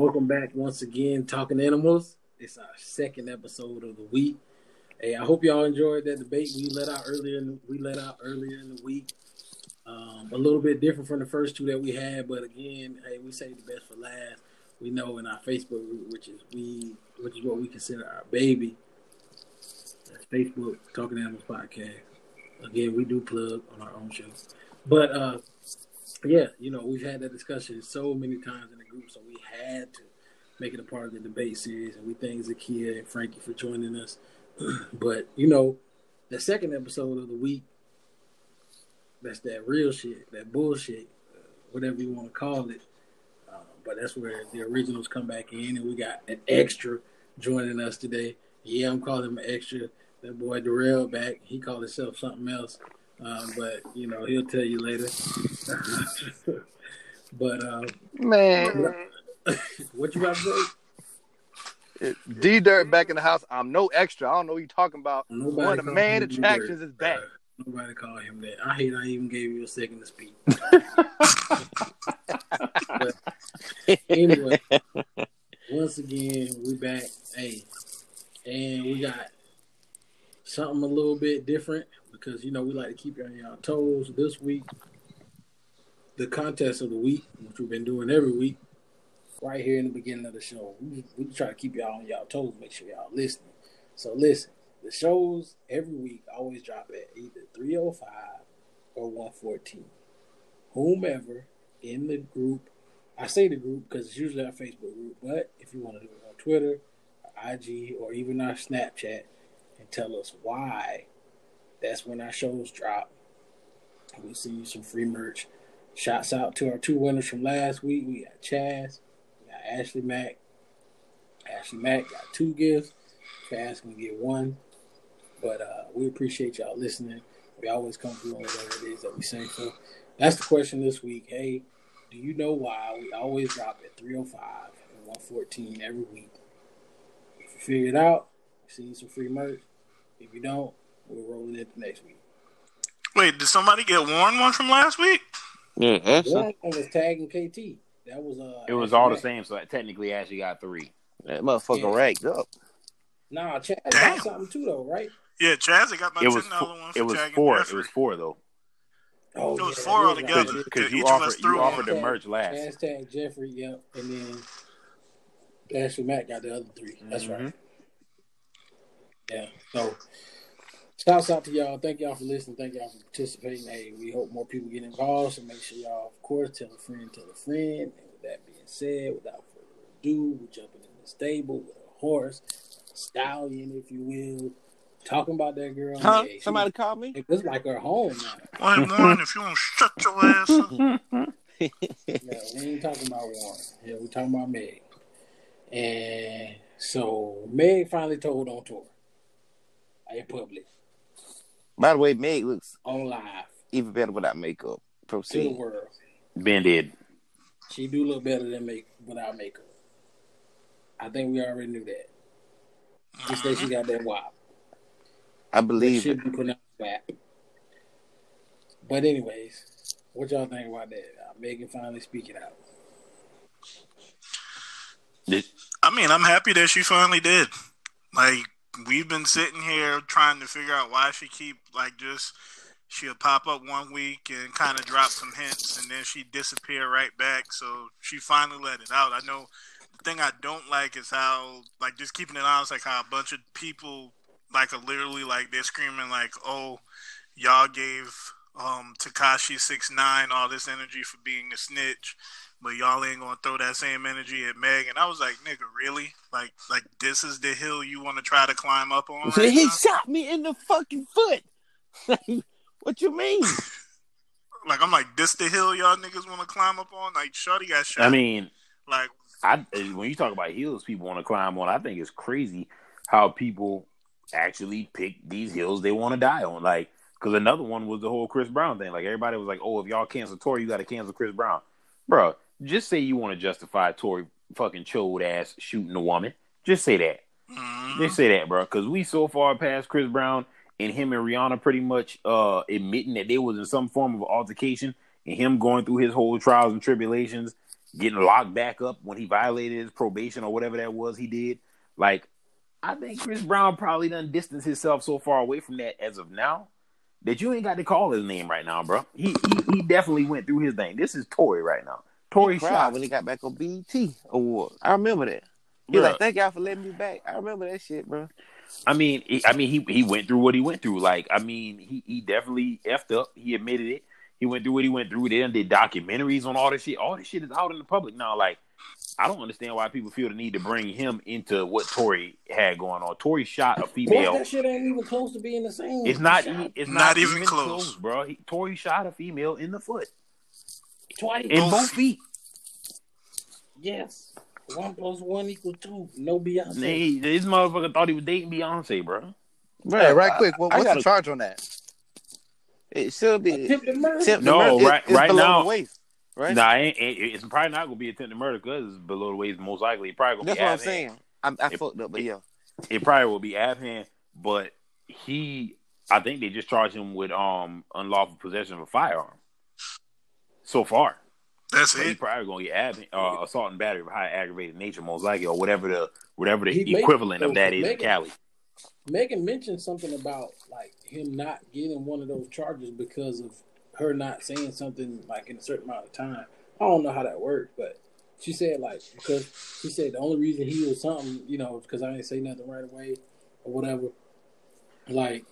Welcome back once again, Talking Animals. It's our second episode of the week. Hey, I hope y'all enjoyed that debate we let out earlier. In the, we let out earlier in the week. Um, a little bit different from the first two that we had, but again, hey, we say the best for last. We know in our Facebook group, which is we, which is what we consider our baby. That's Facebook Talking Animals podcast. Again, we do plug on our own show, but uh, yeah, you know, we've had that discussion so many times in the group, so we had to make it a part of the debate series. And we thank Zakia and Frankie for joining us. but you know, the second episode of the week, that's that real shit, that bullshit, uh, whatever you want to call it. Uh, but that's where the originals come back in, and we got an extra joining us today. Yeah, I'm calling him an extra. That boy Darrell back. He called himself something else. Um, but you know he'll tell you later. But uh, man, what you about to say? D Dirt back in the house. I'm no extra. I don't know what you're talking about. Nobody One of the main attractions is back. Nobody call him that. I hate I even gave you a second to speak. but anyway, once again, we back. Hey, and we got something a little bit different because you know we like to keep you on your toes. This week, the contest of the week, which we've been doing every week, right here in the beginning of the show. We, we try to keep y'all on y'all toes, make sure y'all listening. So listen, the shows every week always drop at either 305 or 114. Whomever in the group, I say the group because it's usually our Facebook group, but if you want to do it on Twitter, IG, or even our Snapchat, and tell us why that's when our shows drop. We see you some free merch. Shouts out to our two winners from last week. We got Chaz, we got Ashley Mack. Ashley Mack got two gifts. Chaz can get one. But uh, we appreciate y'all listening. We always come through on whatever it is that we say. So that's the question this week. Hey, do you know why we always drop at 305 and 114 every week? If you figure it out, see some free merch. If you don't, we're rolling into next week. Wait, did somebody get Warren one from last week? Yeah, Warren was tagging KT. That was uh. It was all the same, so technically Ashley got three. That motherfucker yeah. racked up. Nah, Chaz Damn. got something too though, right? Yeah, Chaz got my it was ten dollar one. For It was four. It was four though. Oh, it was yeah, four altogether. Because you offered you offered the merch last. Hashtag Jeffrey, yep, and then Ashley Matt got the other 3 That's mm-hmm. right. Yeah. So Shouts out to y'all. Thank y'all for listening. Thank y'all for participating. Hey, we hope more people get involved. So make sure y'all, of course, tell a friend, tell a friend. And with that being said, without further ado, we're jumping in the stable with a horse, a stallion, if you will. Talking about that girl. Huh? Hey, Somebody call me? It's like her home now. Hey, Warren, if you want to shut your ass up. yeah, we ain't talking about Warren. Yeah, we're talking about Meg. And so Meg finally told on tour in public. By the way, Meg looks on live even better without makeup. Proceed. To the world. Ben did. She do look better than make without makeup. I think we already knew that. Just that she got that wop. I believe should be pronounced back. But anyways, what y'all think about that? Uh, Megan finally speaking out. I mean, I'm happy that she finally did. Like we've been sitting here trying to figure out why she keep like just she'll pop up one week and kind of drop some hints and then she disappear right back. So she finally let it out. I know the thing i don't like is how like just keeping it honest like how a bunch of people like are literally like they're screaming like oh y'all gave um Tekashi six nine all this energy for being a snitch but y'all ain't gonna throw that same energy at Meg. And I was like, nigga, really? Like, like this is the hill you want to try to climb up on? Right he now? shot me in the fucking foot. what you mean? like, I'm like, this the hill y'all niggas want to climb up on? Like, Shorty got shot. I mean, like, I when you talk about hills, people want to climb on. I think it's crazy how people actually pick these hills they want to die on. Like, because another one was the whole Chris Brown thing. Like, everybody was like, oh, if y'all cancel Tory, you got to cancel Chris Brown, bro just say you want to justify Tory fucking chode ass shooting a woman. Just say that. Mm-hmm. Just say that, bro. Because we so far past Chris Brown and him and Rihanna pretty much uh, admitting that there was in some form of altercation and him going through his whole trials and tribulations. getting locked back up when he violated his probation or whatever that was he did. Like, I think Chris Brown probably done distanced himself so far away from that as of now that you ain't got to call his name right now, bro. He he, he definitely went through his thing. This is Tory right now. Tory shot when he got back on BET award. I remember that. He like, thank y'all for letting me back. I remember that shit, bro. I mean, he, I mean, he he went through what he went through. Like, I mean, he he definitely effed up. He admitted it. He went through what he went through. They did documentaries on all this shit. All this shit is out in the public now. Like, I don't understand why people feel the need to bring him into what Tory had going on. Tory shot a female. that shit ain't even close to being the same. It's not. It's not, not even, even close. close. bro. He, Tory shot a female in the foot, twice in both, both feet. Yes, one plus one equals two. No Beyonce. Hey, this motherfucker thought he was dating Beyonce, bro. Right, hey, right quick. What, what's gotta, the charge on that? It should be attempted murder. no, right, it, right now. Waist, right? Nah, it, it's probably not gonna be attempted murder because it's below the waist. Most likely, probably gonna That's be. That's what I'm saying. I, I it, fucked up, but yeah, it probably will be hand. But he, I think they just charged him with um unlawful possession of a firearm. So far, that's it. He's probably gonna get ab- uh, assault and battery of high aggravated nature, most likely, or whatever the whatever the he equivalent made, of that is Megan, in Cali. Megan mentioned something about like him not getting one of those charges because of her not saying something like in a certain amount of time. I don't know how that works, but she said like because she said the only reason he was something, you know, because I didn't say nothing right away or whatever. Like,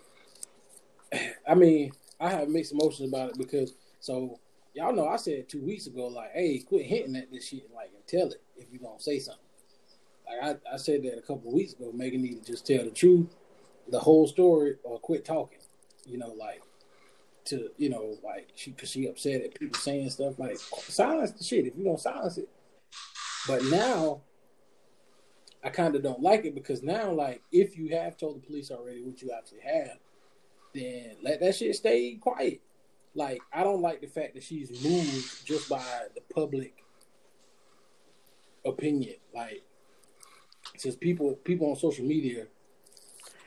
I mean, I have mixed emotions about it because so y'all know I said two weeks ago like, hey, quit hinting at this shit, like, and tell it if you're gonna say something. Like I, I said that a couple weeks ago. Megan need to just tell the truth, the whole story, or quit talking. You know, like to you know, like she because she upset at people saying stuff like silence the shit if you don't silence it. But now I kind of don't like it because now, like, if you have told the police already, what you actually have, then let that shit stay quiet. Like, I don't like the fact that she's moved just by the public opinion. Like, since people people on social media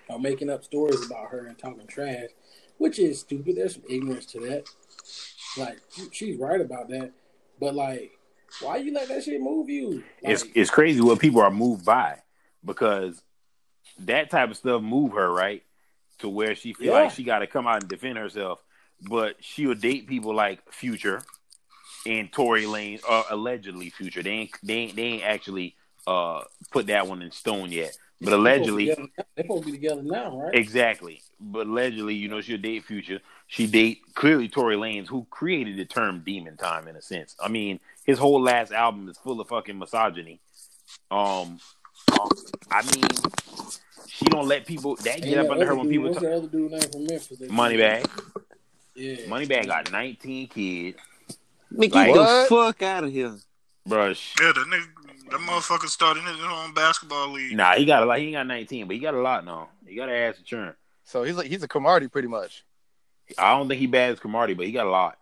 are making up stories about her and talking trash, which is stupid. There's some ignorance to that. Like she's right about that, but like, why you let that shit move you? Like, it's it's crazy what people are moved by because that type of stuff move her right to where she feel yeah. like she got to come out and defend herself. But she'll date people like Future and Tory Lane, uh, allegedly Future. They ain't they ain't, they ain't actually uh, put that one in stone yet. But allegedly, they're supposed to be together now, right? Exactly. But allegedly, you know, she'll date Future. She date clearly Tory Lanez, who created the term "demon time" in a sense. I mean, his whole last album is full of fucking misogyny. Um, um I mean, she don't let people that get up under her when people. What's talk. the other dude name from Memphis? Yeah. Moneybagg got 19 kids. Make like, the fuck out of here, bro. Yeah, the nigga that motherfucker started his own basketball league. Nah, he got a lot. He ain't got 19, but he got a lot now. He got an ass to churn. So he's like he's a Cromartie pretty much. I don't think he bad as Cromartie, but he got a lot.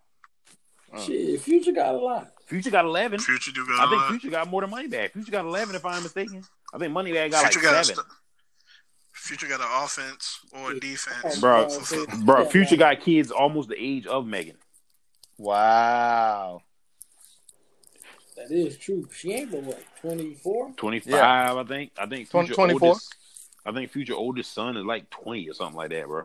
Uh. Shit, Future got a lot. Future got eleven. Future do got. I think. Future got more than Moneybagg. Future got eleven, if I'm mistaken. I think Moneybagg got Future like got seven. St- Future got an offense or a defense, bro. Bro, Future got kids almost the age of Megan. Wow. That is true. She ain't but what, 24? 25, yeah. I think. I think Future 24. Oldest, I think Future oldest son is like 20 or something like that, bro.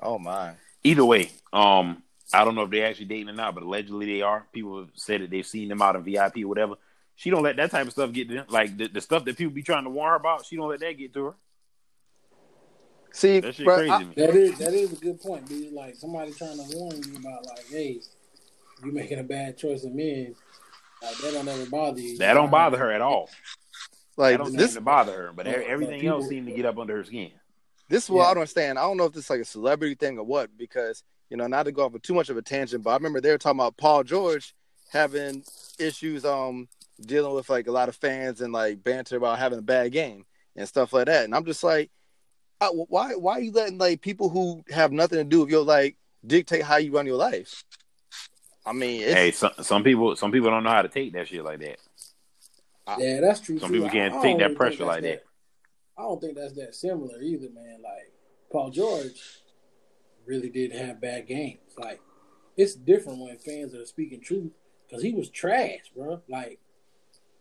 Oh my. Either way, um, I don't know if they're actually dating or not, but allegedly they are. People have said that they've seen them out in VIP or whatever. She don't let that type of stuff get to them. Like the, the stuff that people be trying to warn her about, she don't let that get to her. See, that, bro, crazy I, that is that is a good point, dude. Like somebody trying to warn you about, like, hey, you making a bad choice of men like, that don't ever bother you. That don't bother her at all. Like that don't this to bother her, but everything people, else seemed to get up under her skin. This is what yeah. I don't understand. I don't know if this is like a celebrity thing or what, because you know, not to go off of too much of a tangent, but I remember they were talking about Paul George having issues um dealing with like a lot of fans and like banter about having a bad game and stuff like that. And I'm just like, why why are you letting like people who have nothing to do with your like dictate how you run your life? I mean, hey, some some people some people don't know how to take that shit like that. Yeah, that's true. Some too. people can't take that pressure like that. that. I don't think that's that similar either, man. Like Paul George really did have bad games. Like it's different when fans are speaking truth because he was trash, bro. Like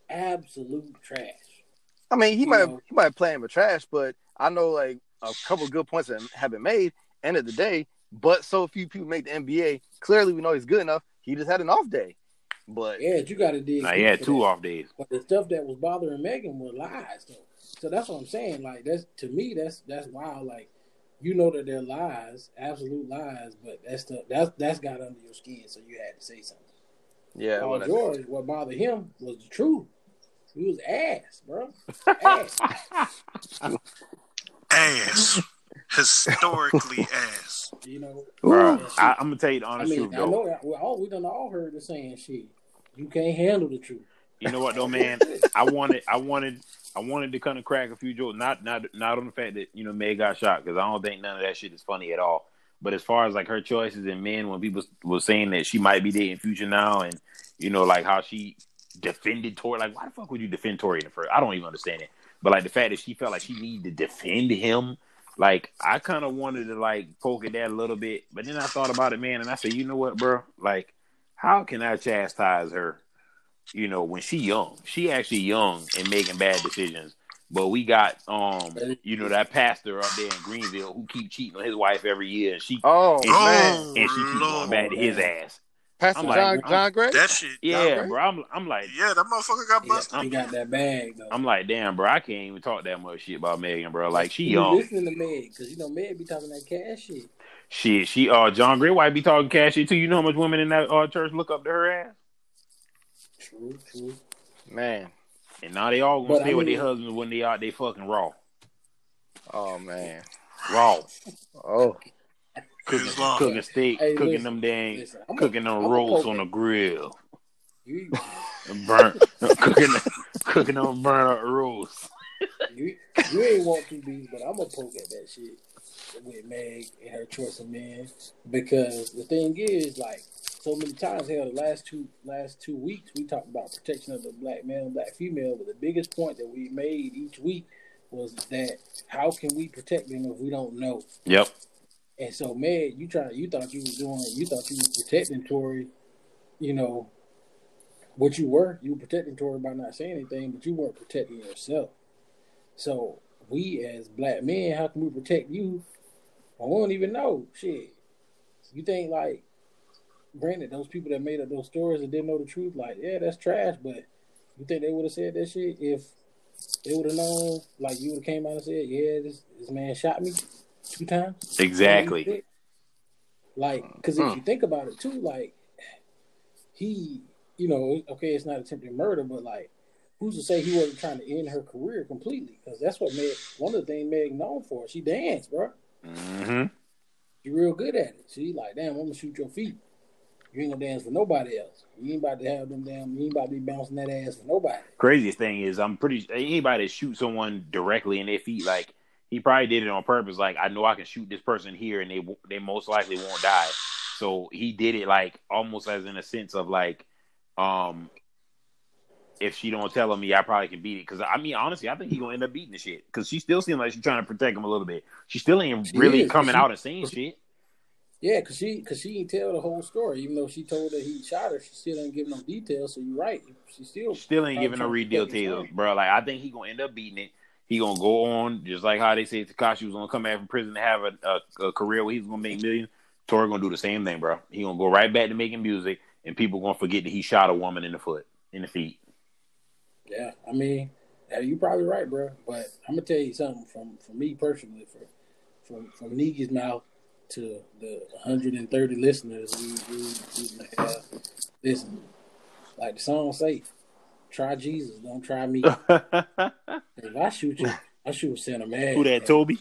absolute trash. I mean, he You might know. he might play him with trash, but I know like a couple of good points that have been made. End of the day, but so few people make the NBA. Clearly, we know he's good enough. He just had an off day, but Yeah, you got to dig. Nah, he had two that. off days. But the stuff that was bothering Megan were lies, though. So that's what I'm saying. Like that's to me, that's that's wild. Like you know that they're lies, absolute lies, but that's the that's that's got under your skin, so you had to say something. yeah, Paul well, George, what bothered him was the truth. He was ass, bro. Ass. Ass. Historically ass. You know. Bro, I, I'm gonna tell you the I mean, truth, I though. know that we all we done all heard the saying shit. You can't handle the truth. You know what though, man? I wanted, I wanted, I wanted to kind of crack a few jokes. Not, not, not on the fact that you know Meg got shot because I don't think none of that shit is funny at all. But as far as like her choices in men, when people was saying that she might be dating Future now, and you know like how she defended Tory, like why the fuck would you defend Tory in the first? I don't even understand it. But like the fact that she felt like she needed to defend him, like I kind of wanted to like poke at that a little bit. But then I thought about it, man, and I said, you know what, bro? Like, how can I chastise her? you know, when she young. She actually young and making bad decisions. But we got um, you know, that pastor up there in Greenville who keep cheating on his wife every year and she oh and, Oh, and she keep going Lord. back to his ass. Pastor I'm like, John I'm- John Gray. That shit. Yeah, Right. bro. I'm I'm like Yeah, that motherfucker got He got, busted. he got that bag though. I'm like, damn, bro, I can't even talk that much shit about Megan, bro. Like she You young. listening to Meg because you know Meg be talking that cash shit. Shit, she uh John Gray White be talking cash shit too. You know how much women in that uh church look up to her ass? True, true. Man, And now they all gonna But stay I with their husbands when they out they fucking raw. oh man, Raw. oh Cooking, long. cooking steak, Hey, cooking listen, them dang listen, I'm a- cooking them I'm rolls on the grill. You, burn cooking cooking them burn up rolls. you, you ain't want to be, but I'm gonna poke at that shit with Meg and her choice of men because the thing is, like, so many times, hell, the last two last two weeks we talked about protection of the black male and black female, but the biggest point that we made each week was that how can we protect them if we don't know? Yep. And so, Meg, you try, you thought you was doing, you thought you was protecting Tory, you know, what you were, you were protecting Tory by not saying anything, but you weren't protecting yourself. So, we as black men, how can we protect you? I don't even know. Shit, you think like, granted, those people that made up those stories and didn't know the truth, like, yeah, that's trash. But you think they would have said that shit if they would have known? Like, you would have came out and said, yeah, this this man shot me two times. Exactly. Like, because if you think about it too, like, he, you know, okay, it's not attempted murder, but like, who's to say he wasn't trying to end her career completely? Because that's what Meg, one of the things Meg known for. She danced, bro. hmm She real good at it. She like, damn, I'm gonna shoot your feet. You ain't gonna dance for nobody else. You ain't about to have them damn. You ain't about to be bouncing that ass for nobody. Craziest thing is, I'm pretty anybody that shoots someone directly in their feet, like he probably did it on purpose. Like I know I can shoot this person here, and they they most likely won't die. So he did it like almost as in a sense of like, um, if she don't tell me, I probably can beat it. Because I mean, honestly, I think he gonna end up beating the shit. Because she still seems like she's trying to protect him a little bit. She still ain't She really is, coming she- out and saying shit. Yeah, cause she, cause she didn't tell the whole story. Even though she told that he shot her, she still didn't give no details. So you're right. She still Still ain't giving no real details, bro. Like I think he gonna end up beating it. He gonna go on just like how they say Tekashi was gonna come back from prison to have a, a, a career where he's gonna make millions. Tori gonna do the same thing, bro. He gonna go right back to making music, and people gonna forget that he shot a woman in the foot, in the feet. Yeah, I mean, you're probably right, bro. But I'm gonna tell you something from from me personally, for from from Negi's mouth to the 130 listeners we we, we have. Listen, like the song say, try Jesus, don't try me. if I shoot you, I shoot Santa Man. Who that? Tobe?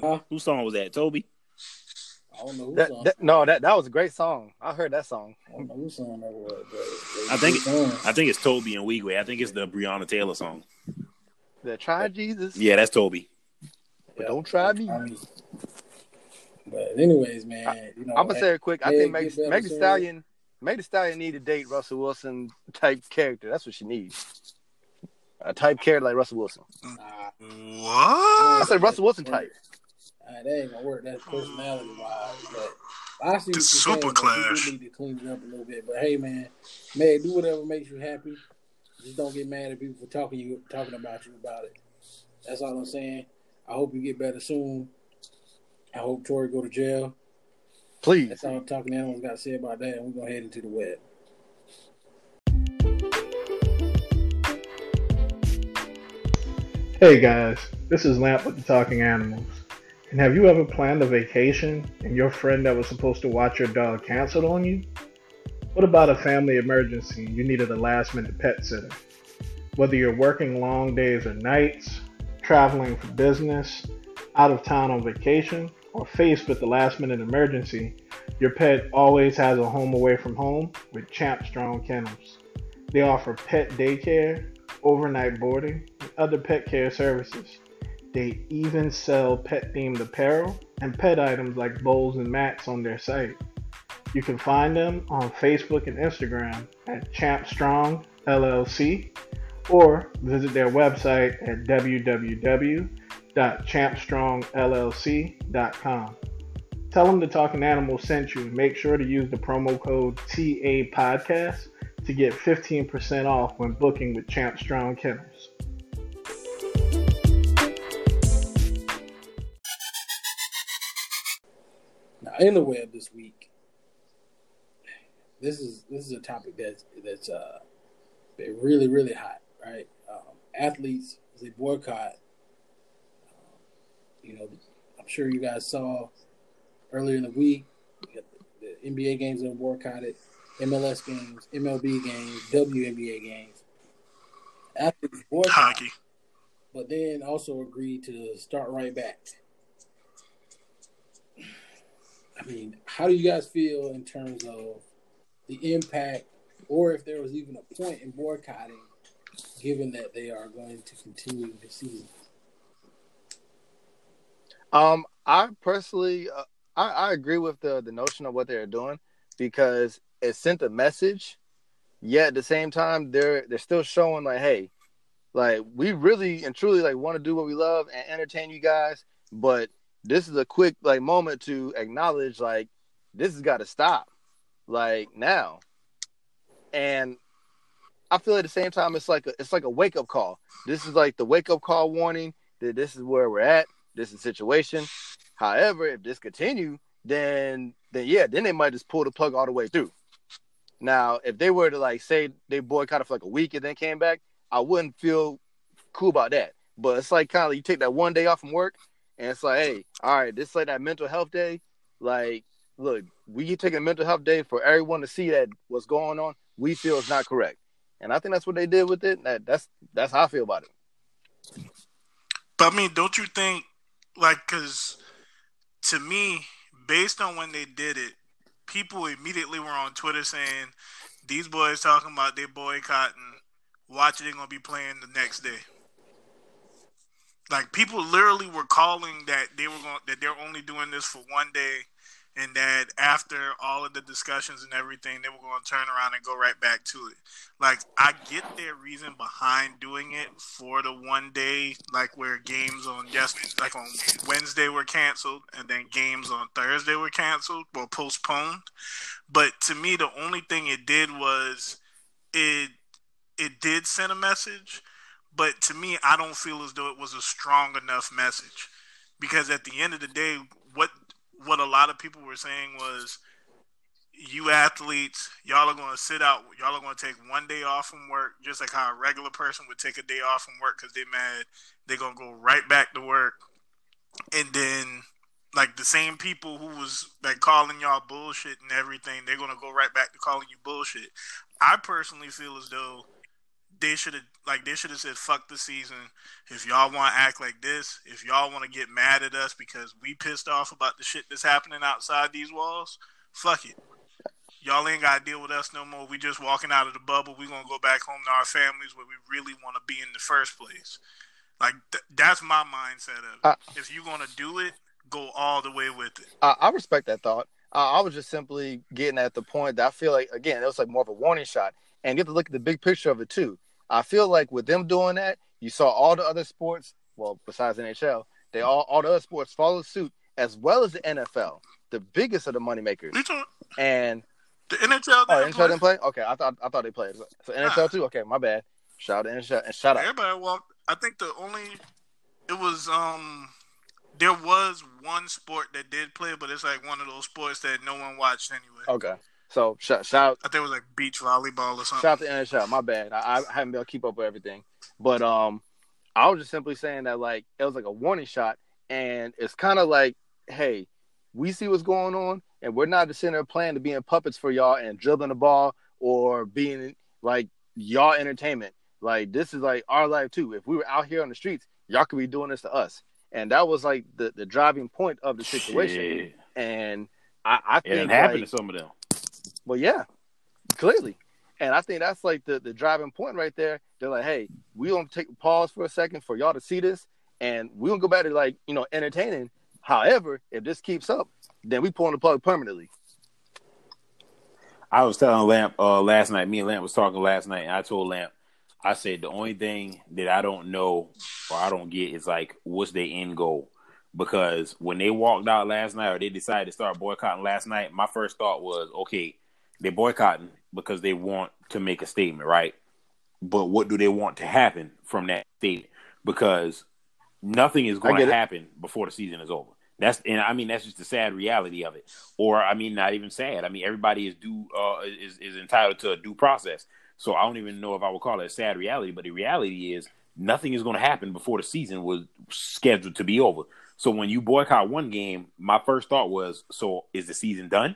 Huh? Whose song was that? Tobe? I don't know who that, song. that no, that that was a great song. I heard that song. I don't know who song that was. But it was I a think- good. I think it's Tobe Nwigwe. I think it's the Breonna Taylor song. That try Jesus, Yeah, that's Tobe. but don't try me. I mean, but anyways, man, you know, I'm gonna say it quick. I think get Meg, better Meg Thee soon. Stallion, Meg Thee Stallion need to date Russell Wilson type character. That's what she needs. A type character like Russell Wilson. nah, I said Russell Wilson type. Uh, that ain't gonna work. That's personality wise. But I see The what you're super saying, but clash. We do need to clean it up a little bit. But hey, man, man, do whatever makes you happy. Just don't get mad at people for talking you talking about you about it. That's all I'm saying. I hope you get better soon. I hope Tory go to jail. Please. That's all I'm talking animals got to say about that. And we're gonna head into the web. Hey guys, this is Lamp with the Talking Animals. And have you ever planned a vacation and your friend that was supposed to watch your dog canceled on you? What about a family emergency and you needed a last minute pet sitter? Whether you're working long days or nights, traveling for business, out of town on vacation, or faced with a last minute emergency, your pet always has a home away from home with Champ Strong Kennels. They offer pet daycare, overnight boarding, and other pet care services. They even sell pet themed apparel and pet items like bowls and mats on their site. You can find them on Facebook and Instagram at Champ Strong LLC or visit their website at www.champstrongllc.com. Tell them the Talking Animal sent you make sure to use the promo code TA Podcast to get 15% off when booking with Champ Strong Kennels. Now in the web this week, this is this is a topic that's that's uh been really really hot, right? Um, athletes they boycott. You know, I'm sure you guys saw earlier in the week the, the NBA games are boycotted, MLS games, MLB games, WNBA games. Athletes boycott, Hockey. but then also agreed to start right back. I mean, how do you guys feel in terms of the impact, or if there was even a point in boycotting, given that they are going to continue the season? Um, I personally, uh, I, I agree with the the notion of what they're doing because it sent a message. Yet at the same time, they're they're still showing like, hey, like we really and truly like want to do what we love and entertain you guys, but this is a quick like moment to acknowledge like this has got to stop, like now. And I feel at the same time it's like a, it's like a wake up call. This is like the wake up call warning that this is where we're at. This is situation. However, if this continue, then then yeah, then they might just pull the plug all the way through. Now, if they were to like say they boycotted for like a week and then came back, I wouldn't feel cool about that. But it's like kind of you take that one day off from work, and it's like, hey, all right, this is like that mental health day. Like, look, we taking a mental health day for everyone to see that what's going on. We feel is not correct, and I think that's what they did with it. That, that's that's how I feel about it. But I mean, don't you think, like, because to me, based on when they did it, people immediately were on Twitter saying, these boys talking about they boycotting, watch it, they going to be playing the next day. Like, people literally were calling that they were going, that they're only doing this for one day. And that after all of the discussions and everything, they were going to turn around and go right back to it. Like, I get their reason behind doing it for the one day, like where games on yesterday, like on Wednesday were canceled, and then games on Thursday were canceled or postponed. But to me, the only thing it did was it it did send a message. But to me, I don't feel as though it was a strong enough message because at the end of the day, what a lot of people were saying was you athletes, y'all are going to sit out. Y'all are going to take one day off from work, just like how a regular person would take a day off from work because they're mad. They're going to go right back to work. And then, like, the same people who was, like, calling y'all bullshit and everything, they're going to go right back to calling you bullshit. I personally feel as though they should have like they should have said fuck the season. If y'all want to act like this if y'all want to get mad at us because we pissed off about the shit that's happening outside these walls fuck it. Y'all ain't got to deal with us no more. We just walking out of the bubble. We gonna go back home to our families where we really want to be in the first place. Like th- that's my mindset of it. If you gonna do it go all the way with it. I, I respect that thought. Uh, I was just simply getting at the point that I feel like again it was like more of a warning shot, and you have to look at the big picture of it too. I feel like with them doing that, you saw all the other sports, well, besides NHL, they all all the other sports follow suit as well as the NFL. the biggest of the moneymakers. And The NHL. oh, didn't NHL play. didn't play. Okay, I thought I thought they played. So NHL too. Okay, my bad. Shout out to NHL and shout out. Everybody walked. I think the only it was um there was one sport that did play, but it's like one of those sports that no one watched anyway. Okay, so shout shout I think it was like beach volleyball or something. shout out to NHL. My bad. I, I haven't been able to keep up with everything, but um, I was just simply saying that like it was like a warning shot, and it's kind of like, hey, we see what's going on, and we're not just sitting there playing to being puppets for y'all and dribbling the ball or being like y'all entertainment. Like this is like our life too. If we were out here on the streets, y'all could be doing this to us, and that was like the the driving point of the situation. Shit. And I, I It think didn't happen like, to some of them. Well, yeah, clearly. And I think that's like the, the driving point right there. They're like, hey, we gonna take a pause for a second for y'all to see this, and we gonna go back to like you know entertaining. However, if this keeps up, then we pulling the plug permanently. I was telling Lamp uh, last night. Me and Lamp was talking last night, and I told Lamp, I said the only thing that I don't know or I don't get is like what's their end goal. Because when they walked out last night or they decided to start boycotting last night, my first thought was, okay, they're boycotting because they want to make a statement, right? But what do they want to happen from that statement? Because nothing is going to happen before the season is over. That's and I mean that's just the sad reality of it. Or I mean not even sad. I mean everybody is due uh, is is entitled to a due process. So I don't even know if I would call it a sad reality, but the reality is nothing is going to happen before the season was scheduled to be over. So when you boycott one game, my first thought was, so is the season done?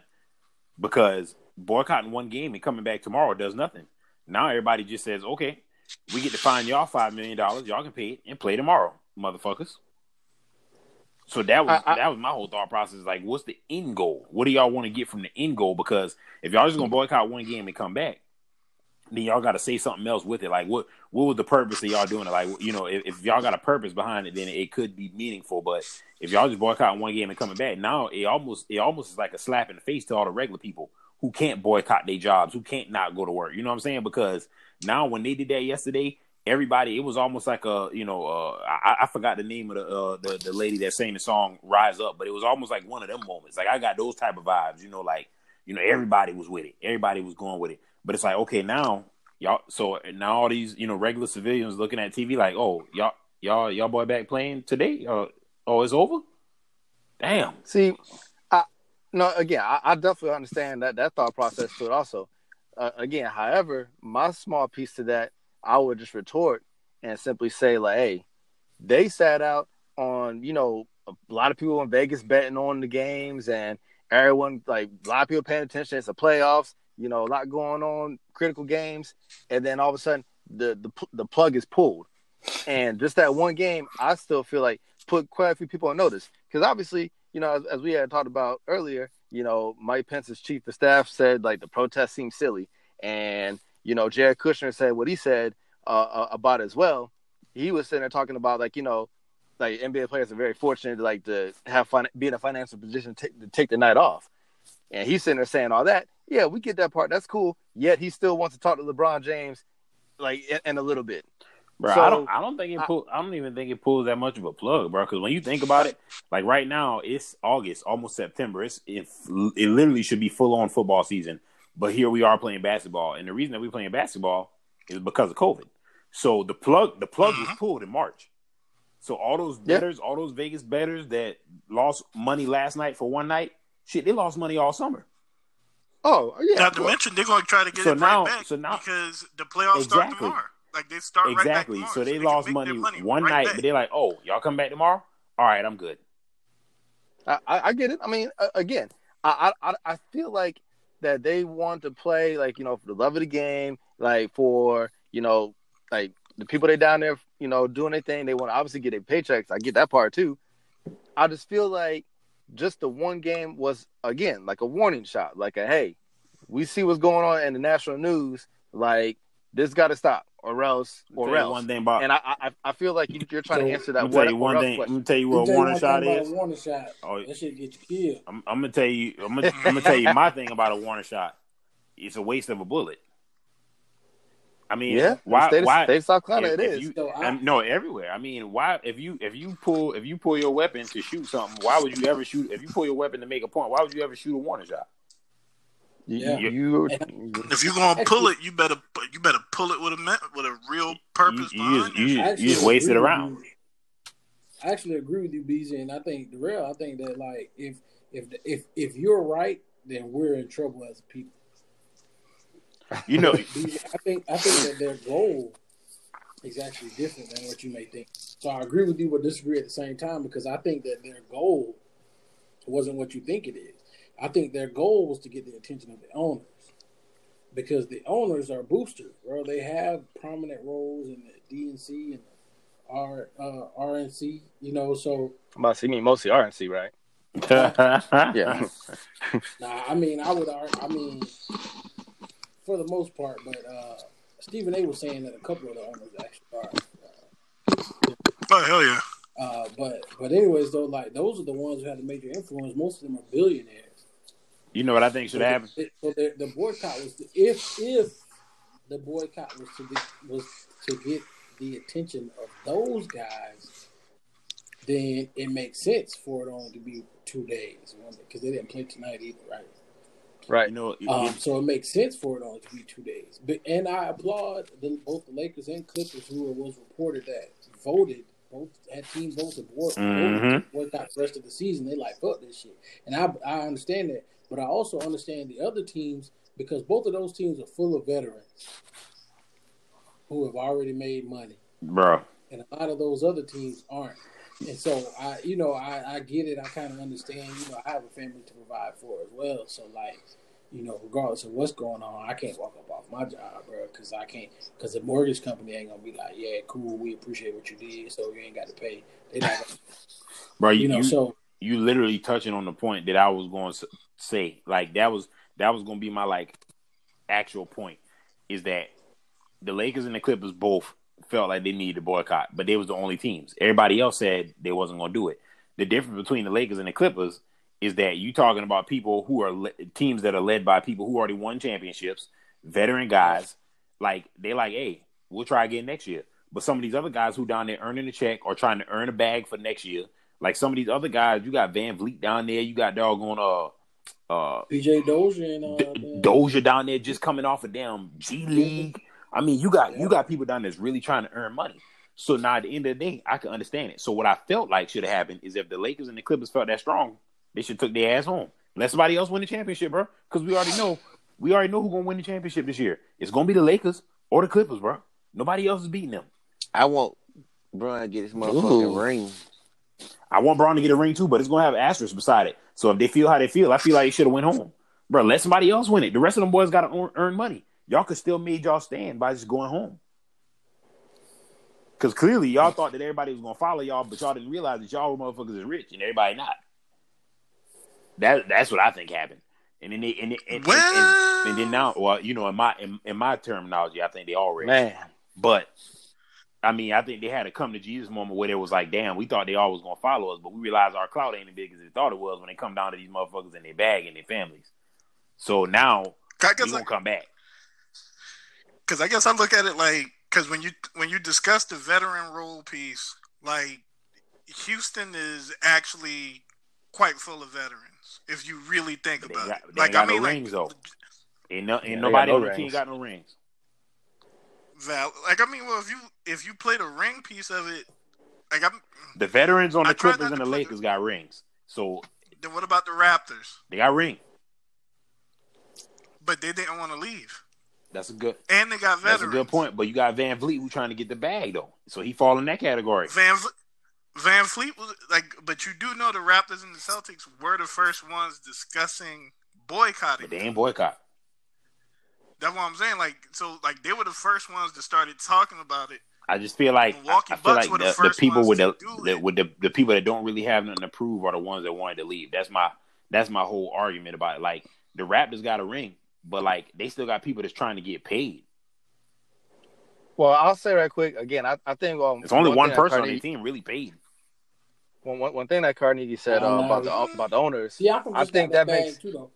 Because boycotting one game and coming back tomorrow does nothing. Now everybody just says, okay, we get to find y'all five million dollars, y'all can pay it and play tomorrow, motherfuckers. So that was I- I- that was my whole thought process. Like, what's the end goal? What do y'all want to get from the end goal? Because if y'all just gonna boycott one game and come back, then y'all got to say something else with it. Like, what what was the purpose of y'all doing it? Like, you know, if, if y'all got a purpose behind it, then it could be meaningful. But if y'all just boycott one game and coming back, now it almost it almost is like a slap in the face to all the regular people who can't boycott their jobs, who can't not go to work. You know what I'm saying? Because now when they did that yesterday, everybody it was almost like a you know uh, I, I forgot the name of the, uh, the the lady that sang the song "Rise Up," but it was almost like one of them moments. Like I got those type of vibes. You know, like you know everybody was with it, everybody was going with it. But it's like okay now y'all so now all these you know regular civilians looking at TV like oh y'all y'all y'all boy back playing today? Uh, oh it's over. Damn. See, no again, I, I definitely understand that that thought process to it. Also, uh, again, however, my small piece to that, I would just retort and simply say like, hey, they sat out on you know a lot of people in Vegas betting on the games and everyone like a lot of people paying attention. It's the playoffs, you know, a lot going on, critical games, and then all of a sudden the the the plug is pulled, and just that one game, I still feel like put quite a few people on notice because obviously, you know, as, as we had talked about earlier, you know, Mike Pence's chief of staff said like the protest seemed silly, and you know, Jared Kushner said what he said uh, uh, about as well. He was sitting there talking about like you know, like NBA players are very fortunate like to have fun, be in a financial position to take, to take the night off, and he's sitting there saying all that. Yeah, we get that part. That's cool. Yet he still wants to talk to LeBron James, like in, in a little bit. Bro, So, I don't. I don't think it I- pull. I don't even think it pulls that much of a plug, bro. Because when you think about it, like right now, it's August, almost September. It's it, it literally should be full on football season, but here we are playing basketball, and the reason that we're playing basketball is because of COVID. So the plug, the plug was mm-hmm. pulled in March. So all those Yeah. bettors, all those Vegas bettors that lost money last night for one night, shit, they lost money all summer. Oh yeah, Not to mention they're going to try to get So it now- right back so now- because the playoffs start Exactly. tomorrow. Like they start right back exactly. so they can lost make money, one right night, back. but they're like, "Oh, y'all come back tomorrow? All right, I'm good." I, I I get it. I mean, uh, again, I, I I feel like that they want to play like you know for the love of the game, like for you know like the people they down there, you know, doing their thing. They want to obviously get their paychecks. I get that part too. I just feel like just the one game was again like a warning shot, like a hey, we see what's going on in the national news, like this got to stop, or else, or else. one thing about And I, I I feel like you, you're trying to answer that I'm tell you one or else thing. I'm gonna tell you what me a warning shot is. Warning shot. Oh, That shit get you killed. I'm, I'm gonna tell you. I'm gonna, I'm gonna tell you my thing about a warning shot. It's a waste of a bullet. I mean, Yeah, why? state, of- why? state of South Carolina, if- it if is. you- So I- no, everywhere. I mean, why? If you if you pull if you pull your weapon to shoot something, why would you ever shoot? If you pull your weapon to make a point, why would you ever shoot a warning shot? You, Yeah. you, If you're gonna pull it, you better you better pull it with a with a real purpose You, you behind just, you, it. Just- you just waste it around. I actually agree with you, BZ, and I think Darrell. I think that like if if if if you're right, then we're in trouble as a people. You know, I think I think that their goal is actually different than what you may think. So I agree with you, but disagree at the same time because I think that their goal wasn't what you think it is. I think their goal was to get the attention of the owners because the owners are boosters, bro. They have prominent roles in the DNC and the R uh, RNC, you know. So I'm about to say, you mean mostly RNC, right? Yeah. nah, I mean, I would argue. I mean, for the most part, but uh, Stephen A. was saying that a couple of the owners actually are. Oh hell yeah! Uh, but but anyways, though, like those are the ones who had a major influence. Most of them are billionaires. You know what I think should So happen? the, so the, the boycott was the, if if the boycott was to get was to get the attention of those guys, then it makes sense for it only to be two days because they didn't play tonight either, right? Right. You know, it- Um, it- so it makes sense for it only to be two days. But and I applaud the, both the Lakers and Clippers who it was reported that voted both had team votes and board, Mhm. voted boycott the rest of the season. They like fuck this shit, and I I understand that, but I also understand the other teams because both of those teams are full of veterans who have already made money bro. and a lot of those other teams aren't. And so I, you know, I, I get it. I kind of understand. You know, I have a family to provide for as well. So like, you know, regardless of what's going on, I can't walk up off my job, bro, because I can't. Because the mortgage company ain't gonna be like, yeah, cool, we appreciate what you did, so you ain't got to pay. They not, gonna, Bro, you you, know. you, so you literally touching on the point that I was going to say. Like that was that was to be my like actual point is that the Lakers and the Clippers both felt like they needed to boycott, but they was the only teams. Everybody else said they wasn't to do it. The difference between the Lakers and the Clippers is that you talking about people who are le- teams that are led by people who already won championships, veteran guys. Like they like, hey, we'll try again next year. But some of these other guys who down there earning a check or trying to earn a bag for next year, like some of these other guys, you got VanVleet down there, you got doggone uh uh PJ Dozier and uh, D- man, Doja down there just coming off a damn G League. I mean, you got you got people down there that's really trying to earn money. So now at the end of the day, I can understand it. So what I felt like should have happened is if the Lakers and the Clippers felt that strong, they should took their ass home. Let somebody else win the championship, bro. Because we already know we already know who's gonna win the championship this year. It's gonna be the Lakers or the Clippers, bro. Nobody else is beating them. I want Bron to get his motherfucking Ooh. ring. I want Bron to get a ring too, but it's gonna have asterisks beside it. So if they feel how they feel, I feel like they should have went home, bro. Let somebody else win it. The rest of them boys got to earn money. Y'all could still made y'all stand by just going home. Because clearly y'all thought that everybody was gonna follow y'all, but y'all didn't realize that y'all were motherfuckers is rich and everybody not. That that's what I think happened. And then they and, and, and, and, and, and then now, well, you know, in my in, in my terminology, I think they all rich. Man, But I mean, I think they had a come to Jesus moment where it was like, damn, we thought they all was gonna follow us, but we realized our cloud ain't as big as they thought it was when they come down to these motherfuckers and their bag and their families. So now I we guess gonna come back. because I guess I look at it like because when you when you discuss the veteran role piece, like Houston is actually quite full of veterans. If you really think They about got- it, they like got I mean, no like, rings, though. Ain't no, ain't Yeah, nobody got no on the team got no rings. Val, like I mean, well, if you if you play the ring piece of it, like I'm, The veterans on the Clippers and the Lakers got rings, so then what about the Raptors? they got ring. But they didn't want to leave, That's a good. and they got That's veterans. a good point. But you got VanVleet who trying to get the bag though, so he fall in that category. Van Vl- VanVleet was like, but you do know the Raptors and the Celtics were the first ones discussing boycotting. But they ain't boycott. That's what I'm saying. Like, so like they were the first ones that started talking about it. I just feel like I, Milwaukee I feel Bucks like the the, the people with the, to the with the, the people that don't really have nothing to prove are the ones that wanted to leave. That's my that's my whole argument about it. Like the Raptors got a ring, but like they still got people that's trying to get paid. well, I'll say right quick again. I, I think um, It's only one thing that person on Carnegie- their team really paid. One, one, one thing that Carnegie said uh, about the about the owners. see, I'm I think that makes- too though.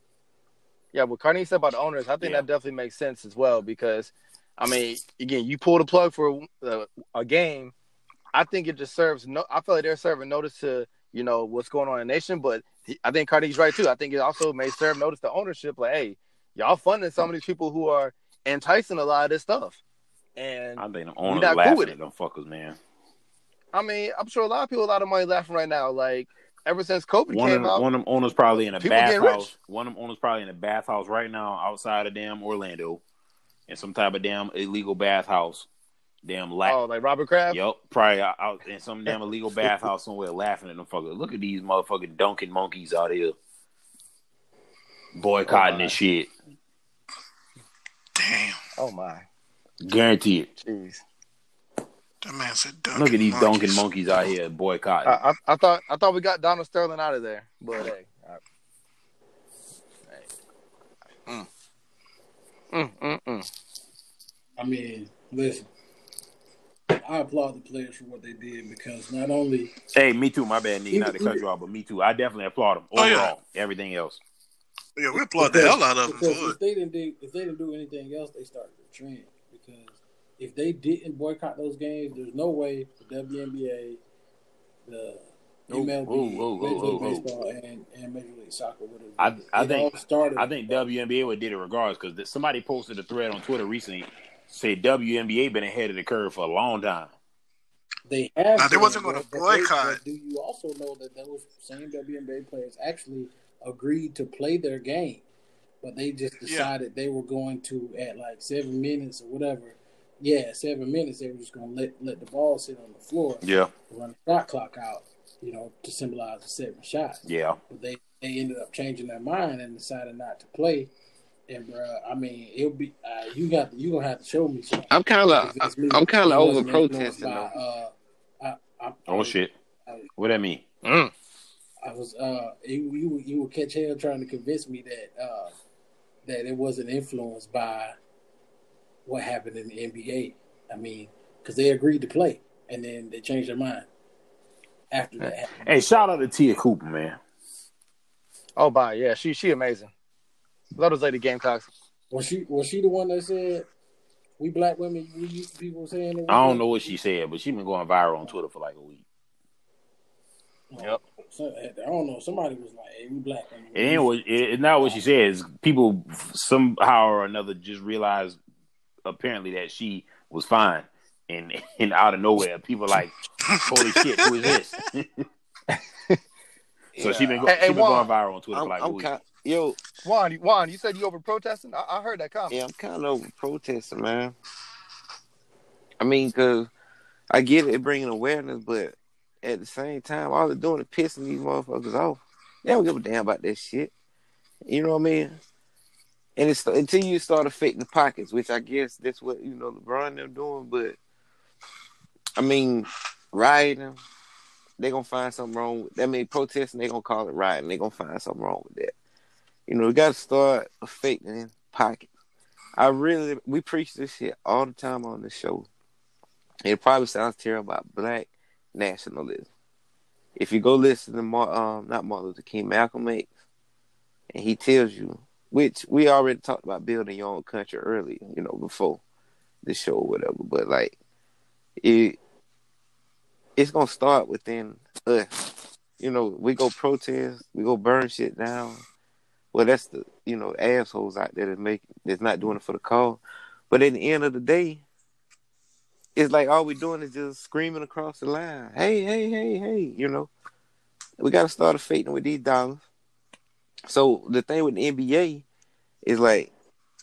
Yeah, what Carnegie said about the owners, I think Yeah. that definitely makes sense as well because, I mean, again, you pull the plug for a, a game. I think it just serves no. I feel like they're serving notice to you know what's going on in the nation, but he, I think Carnegie's right too. I think it also may serve notice to ownership, like, hey, y'all funding some of these people who are enticing a lot of this stuff. And I think the owners cool laughing with at them fuckers, man. I mean, I'm sure a lot of people, a lot of money laughing right now. Like ever since COVID One of, came them, out, one of them owners probably in a bathhouse. One of them owners probably in a bathhouse right now outside of damn Orlando, in some type of damn illegal bathhouse. Damn laugh. oh, like Robert Kraft. Yep, probably out, out in some damn illegal bathhouse somewhere, laughing at them fuckers. Look at these motherfucking dunking monkeys out here, boycotting Oh, this shit. Damn. Oh my, Guarantee it. jeez. That man said dunking Look at these monkeys. dunking monkeys out here boycotting. I, I, I thought I thought we got Donald Sterling out of there, but hey. I- hey. Mm. Mm, mm, mm. I mean, listen. I applaud the players for what they did because not only hey, me too. My bad, Nick. Not to cut you off, but me too. I definitely applaud them Oh, yeah. Everything else. Yeah, we applaud the hell out of them. if they didn't do if they didn't do anything else, they started the trend. Because if they didn't boycott those games, there's no way the WNBA, the MLB, oh, oh, Major League. Baseball, and, and Major League Soccer would have. I- I think- all started. I think WNBA would did it regardless because somebody posted a thread on Twitter recently said WNBA been ahead of the curve for a long time. They have. Now, they wasn't gonna but- but they- boycott. Do you also know that those same WNBA players actually agreed to play their game, but they just Yeah. decided they were going to at like seven minutes or whatever. Yeah, seven minutes. They were just going to let let the ball sit on the floor, Yeah, run the shot clock out, you know, to symbolize the seven shots. yeah. But they they ended up changing their mind and decided not to play. And bro, I mean, it'll be uh, you got you gonna have to show me something. I'm kind of If it's me, I'm kind of over protesting by. Uh, I, I, Oh I, shit. What that mean? Mm. I was uh, you you, you would catch hell trying to convince me that uh, that it wasn't influenced by what happened in the NBA. I mean, because they agreed to play and then they changed their mind after that. Hey, shout out to Te'a Cooper, man. Oh, bye. Yeah, she she amazing. Love those lady Gamecocks. Was she was she the one that said we black women we people saying I don't know what she said, but she been going viral on Twitter for like a week. Yep. So, I don't know. Somebody was like, "Hey, we black women." It ain't what it, it's not what she said. It's people somehow or another just realized apparently that she was fine, and and out of nowhere, people like, holy shit, who is this? so she been, go, Hey, hey, she been Juan, going viral on Twitter I'm, for like a I'm week. kind, yo, Juan, Juan, you said you over protesting? I, I heard that comment. yeah, I'm kind of over protesting, man. I mean, cause I get it bringing awareness, but at the same time, all they're doing is pissing these motherfuckers off. They don't give a damn about that shit. You know what I mean? And it's until you start affecting the pockets, which I guess that's what you know LeBron they're doing. But I mean, rioting, they gonna find something wrong. With, I mean, protesting, they gonna call it rioting. They gonna find something wrong with that. You know, we got to start affecting pockets. I really, we preach this shit all the time on the show. It probably sounds terrible about black nationalism. If you go listen to Mar- um, not Martin Luther King, Malcolm X, and he tells you, which we already talked about building your own country early, you know, before the show or whatever. But like, it, it's gonna start within us. You know, we go protest, we go burn shit down. Well, that's the you know assholes out there that make that's not doing it for the cause. But at the end of the day, it's like all we're doing is just screaming across the line. Hey, hey, hey, hey! You know, we got to start affecting with these dollars. So the thing with the NBA is like,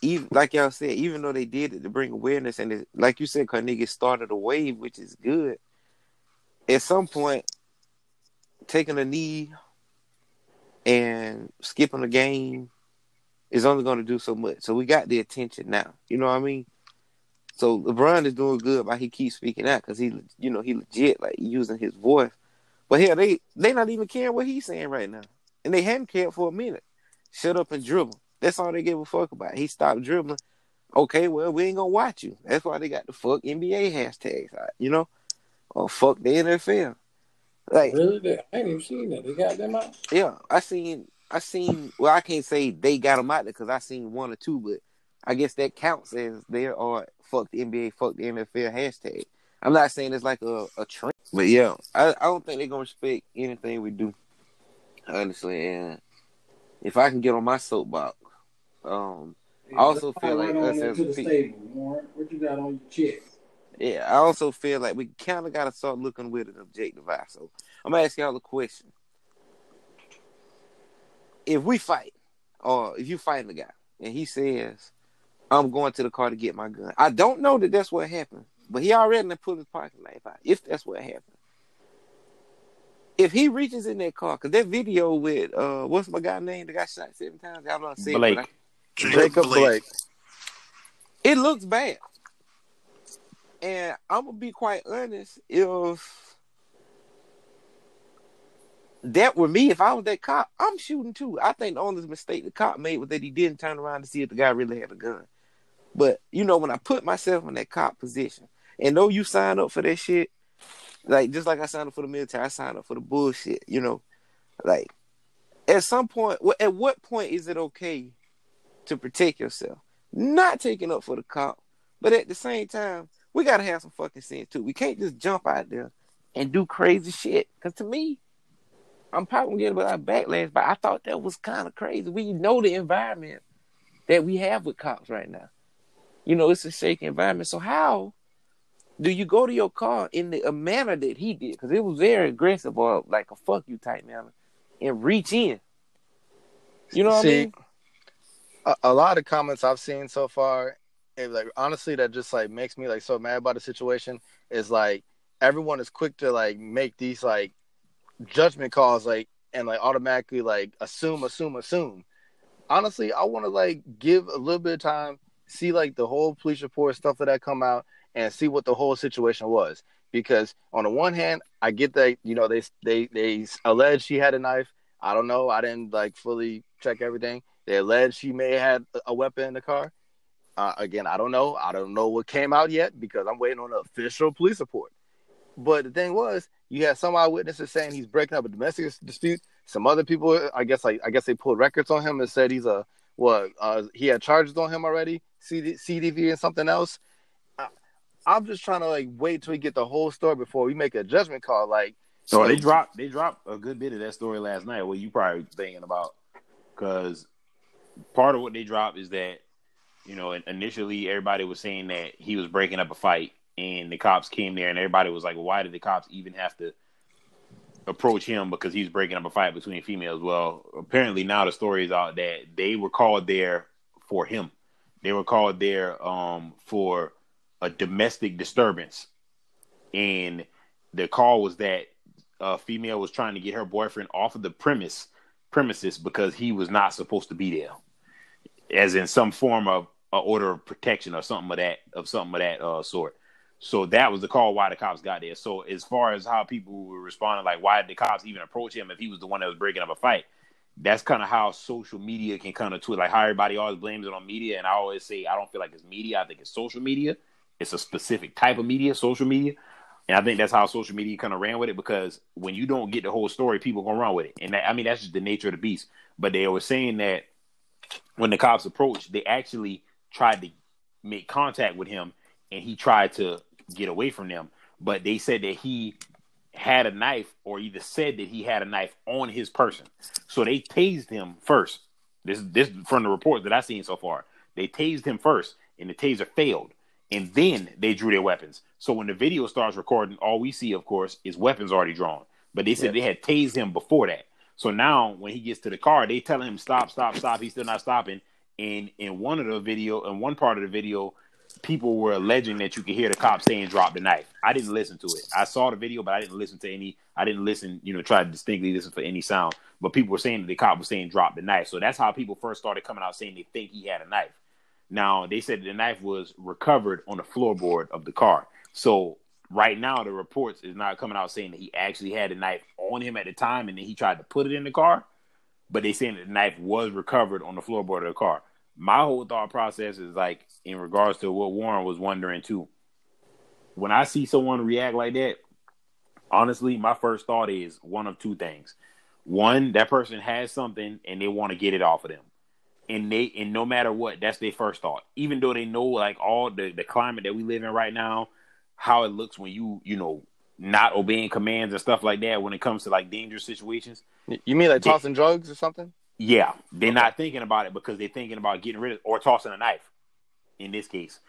even like y'all said, even though they did it to bring awareness, and it, like you said, Carnegie started a wave, which is good. At some point, taking a knee and skipping a game is only going to do so much. So we got the attention now. You know what I mean? So LeBron is doing good but he keeps speaking out because he, you know, he legit like using his voice. But hell, they they not even caring what he's saying right now, and they hadn't cared for a minute. Shut up and dribble. That's all they give a fuck about. He stopped dribbling. Okay, well we ain't gonna watch you. That's why they got the fuck NBA hashtags out. You know, or fuck the NFL. Like Really? I ain't even seen that. They got them out. yeah, I seen, I seen. Well, I can't say they got them out there because I seen one or two, but I guess that counts as there are fuck the NBA, fuck the NFL hashtag. I'm not saying it's like a, a trend, but yeah, I, I don't think they're gonna respect anything we do. Honestly, and if I can get on my soapbox, um, I also feel like right us as people- stable. What you got on your chest? yeah, I also feel like we kind of got to start looking with an objective eye. So I'm gonna ask y'all a question: If we fight, or if you fighting a guy and he says, "I'm going to the car to get my gun," I don't know that that's what happened, but he already pulled his pocket knife out. If that's what happened, if he reaches in that car, because that video with uh, what's my guy name? The guy shot seven times. Y'all don't see it, Blake. I- Jacob Blake. it looks bad. And I'm gonna be quite honest, if that were me, if I was that cop, I'm shooting too. I think the only mistake the cop made was that he didn't turn around to see if the guy really had a gun. But you know, when I put myself in that cop position, and know you sign up for that shit, like just like I signed up for the military, I signed up for the bullshit. You know, like at some point, at what point is it okay to protect yourself? Not taking up for the cop, but at the same time, we gotta have some fucking sense too. We can't just jump out there and do crazy shit. Cause to me, I'm probably gonna get a lot of backlash, but I thought that was kind of crazy. We know the environment that we have with cops right now. You know, it's a shaky environment. So how do you go to your car in the a manner that he did? Because it was very aggressive or like a fuck you type manner, and reach in. You know what I See, mean? a, a lot of comments I've seen so far, it, like honestly, that just like makes me like so mad about the situation. Is like everyone is quick to like make these like judgment calls, like and like automatically like assume, assume, assume. Honestly, I want to like give a little bit of time, see like the whole police report stuff that that come out, and see what the whole situation was. Because on the one hand, I get that you know they they they allege she had a knife. I don't know. I didn't like fully check everything. They allege she may have had a weapon in the car. Uh, again, I don't know. I don't know what came out yet because I'm waiting on the official police report. But the thing was, you had some eyewitnesses saying he's breaking up a domestic dispute. Some other people, I guess, like I guess they pulled records on him and said he's a what? Uh, he had charges on him already, CD, CDV and something else. I'm just trying to like wait till we get the whole story before we make a judgment call. Like, So they dropped they dropped a good bit of that story last night. What you probably thinking about? Because part of what they dropped is that you know initially everybody was saying that he was breaking up a fight, and the cops came there, and everybody was like, "Why did the cops even have to approach him because he's breaking up a fight between females?" Well, apparently now the story is out that they were called there for him. They were called there um, for a domestic disturbance, and the call was that a female was trying to get her boyfriend off of the premise premises because he was not supposed to be there, as in some form of a order of protection or something of that of something of that uh, sort. So that was the call why the cops got there. So as far as how people were responding, like why did the cops even approach him if he was the one that was breaking up a fight? That's kind of how social media can kind of tweet, like how everybody always blames it on media, and I always say I don't feel like it's media. I think it's social media. It's a specific type of media, social media. And I think that's how social media kind of ran with it because when you don't get the whole story, people gonna run with it. And that, I mean that's just the nature of the beast. But they were saying that when the cops approached, they actually tried to make contact with him, and he tried to get away from them. But they said that he had a knife, or either said that he had a knife on his person. So they tased him first. This this from the reports that I've seen so far. They tased him first, and the taser failed and then they drew their weapons. So when the video starts recording, all we see, of course, is weapons already drawn. But they said they had tased him before that. So now when he gets to the car, they telling him stop, stop, stop. He's still not stopping. And in one of the video, in one part of the video, people were alleging that you could hear the cop saying drop the knife. I didn't listen to it. I saw the video, but I didn't listen to any. I didn't listen, you know, try to distinctly listen for any sound. But people were saying that the cop was saying drop the knife. So that's how people first started coming out saying they think he had a knife. Now they said the knife was recovered on the floorboard of the car. So right now the reports is not coming out saying that he actually had a knife on him at the time and then he tried to put it in the car. But they saying that the knife was recovered on the floorboard of the car. My whole thought process is like in regards to what Warren was wondering too. When I see someone react like that, honestly, my first thought is one of two things. One, that person has something and they want to get it off of them. And they and no matter what, that's their first thought. Even though they know like all the the climate that we live in right now, how it looks when you you know not obeying commands and stuff like that when it comes to like dangerous situations. You mean like They- tossing drugs or something? Yeah, they're not thinking about it because they're thinking about getting rid of or tossing a knife. In this case,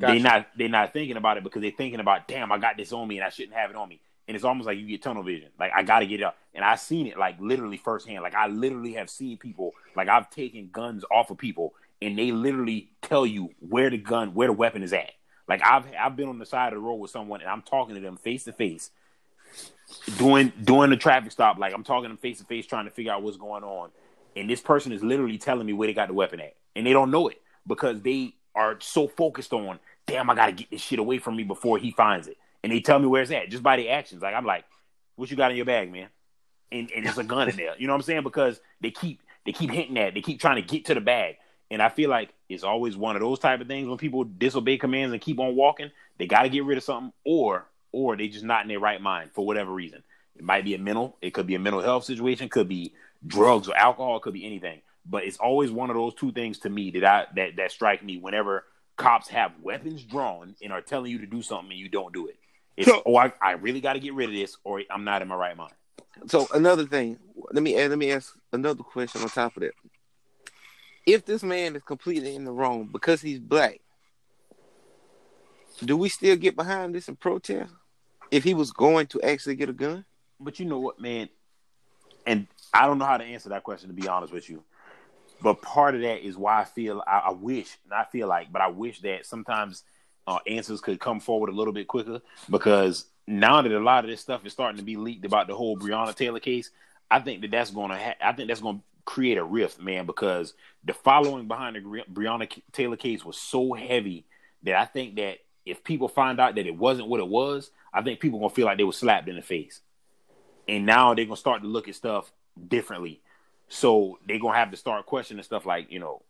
Gotcha. they're not they're not thinking about it because they're thinking about, damn, I got this on me and I shouldn't have it on me. And it's almost like you get tunnel vision. Like I got to get it up, and I've seen it like literally firsthand. Like I literally have seen people. Like I've taken guns off of people, and they literally tell you where the gun, where the weapon is at. Like I've I've been on the side of the road with someone, and I'm talking to them face to face, doing doing the traffic stop. Like I'm talking to them face to face, trying to figure out what's going on. And this person is literally telling me where they got the weapon at, and they don't know it because they are so focused on, damn, I got to get this shit away from me before he finds it. And they tell me where it's at just by the actions. Like I'm like, what you got in your bag, man? And and there's a gun in there. You know what I'm saying? Because they keep they keep hinting at, they keep trying to get to the bag. And I feel like it's always one of those type of things when people disobey commands and keep on walking, they got to get rid of something, or or they just not in their right mind for whatever reason. It might be a mental, it could be a mental health situation, could be drugs or alcohol, could be anything. But it's always one of those two things to me that I that that strike me whenever cops have weapons drawn and are telling you to do something and you don't do it. It's So- oh I, I really got to get rid of this or I'm not in my right mind. So another thing, let me let me ask another question on top of that. If this man is completely in the wrong because he's black, do we still get behind this and protest? If he was going to actually get a gun, But you know what, man? And I don't know how to answer that question to be honest with you. But part of that is why I feel I, I wish, not feel like, but I wish that sometimes uh, answers could come forward a little bit quicker because now that a lot of this stuff is starting to be leaked about the whole Breonna Taylor case, I think that that's going to ha- I think that's going to create a rift, man, because the following behind the Bre- Breonna Taylor case was so heavy that I think that if people find out that it wasn't what it was, I think people gonna feel like they were slapped in the face and now they're gonna start to look at stuff differently. So they're gonna have to start questioning stuff like, you know,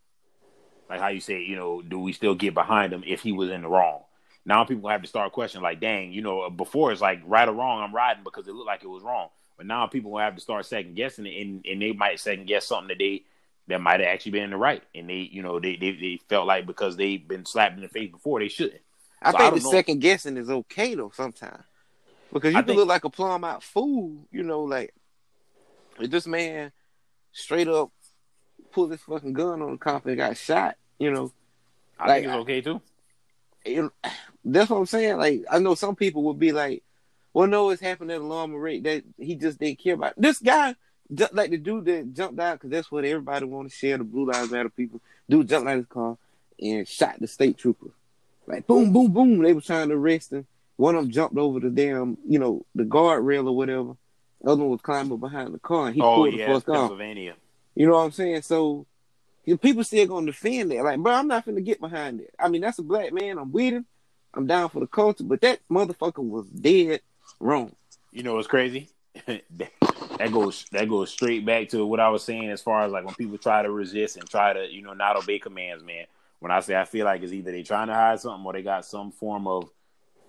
like how you say, you know, do we still get behind him if he was in the wrong? Now people have to start questioning like, dang, you know, before it's like right or wrong, I'm riding because it looked like it was wrong. But now people gonna have to start second guessing it, and, and they might second guess something that they that might have actually been in the right, and they, you know, they they, they felt like because they've been slapped in the face before, they shouldn't. I So think don't the know. second guessing is okay though sometimes because you I can think- look like a plumb out fool. You know, like if this man straight up pulled his fucking gun on the cop and got shot. You know, I Like, think it's okay too. it, that's what I'm saying. Like I know some people would be like, "Well, no, it's happened at a alarm rate that he just didn't care about." This guy, like the dude that jumped out because that's what everybody want to share. The Blue Lives Matter people. Dude jumped out of his car and shot the state trooper. Like boom, boom, boom. They were trying to arrest him. One of them jumped over the damn, you know, the guardrail or whatever. The other one was climbing behind the car and he oh pulled yeah, the fuck off. Pennsylvania. You know what I'm saying? So people still gonna defend that. Like, bro, I'm not gonna get behind it. I mean, that's a black man. I'm with him. I'm down for the culture, but that motherfucker was dead wrong. You know what's crazy? that, that goes that goes straight back to what I was saying as far as like when people try to resist and try to you know not obey commands, man. When I say I feel like it's either they trying to hide something or they got some form of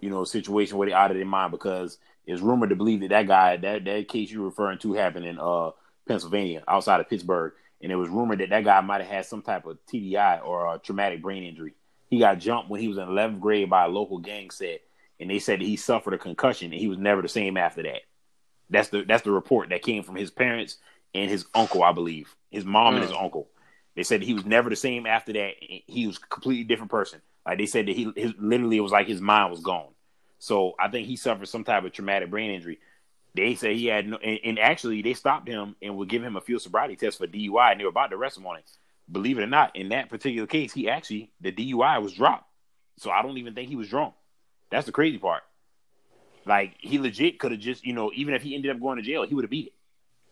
you know situation where they out of their mind because it's rumored to believe that that guy that that case you're referring to happened in uh Pennsylvania outside of Pittsburgh, and it was rumored that that guy might have had some type of TBI or a traumatic brain injury. He got jumped when he was in 11th grade by a local gang set, and they said that he suffered a concussion and he was never the same after that. That's the that's the report that came from his parents and his uncle, I believe, his mom and his mm. uncle. They said he was never the same after that. He was a completely different person. Like they said that he his literally it was like his mind was gone. So I think he suffered some type of traumatic brain injury. They said he had no, and, and actually they stopped him and would give him a field sobriety test for DUI, and they were about to arrest him on it. Believe it or not, in that particular case, he actually the DUI was dropped. So I don't even think he was drunk. That's the crazy part. Like he legit could have just, you know, even if he ended up going to jail, he would have beat it.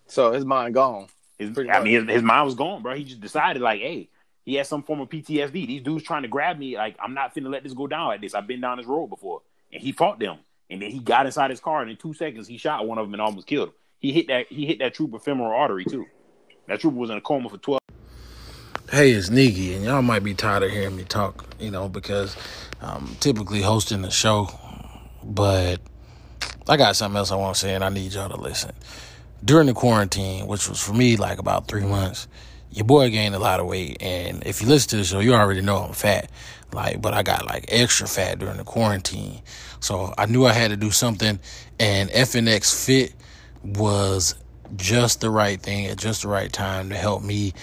So his mind gone. His, Pretty I mean, his, his mind was gone, bro. He just decided, like, hey, he has some form of PTSD. These dudes trying to grab me. Like, I'm not finna let this go down like this. I've been down this road before, and he fought them. And then he got inside his car, and in two seconds, he shot one of them and almost killed him. He hit that. He hit that trooper femoral artery too. That trooper was in a coma for 12. Hey, it's Niggy, and y'all might be tired of hearing me talk, you know, because I'm typically hosting the show, but I got something else I want to say, and I need y'all to listen. During the quarantine, which was for me like about three months, your boy gained a lot of weight, and if you listen to the show, you already know I'm fat. Like, but I got like extra fat during the quarantine, so I knew I had to do something, and FNX Fit was just the right thing at just the right time to help me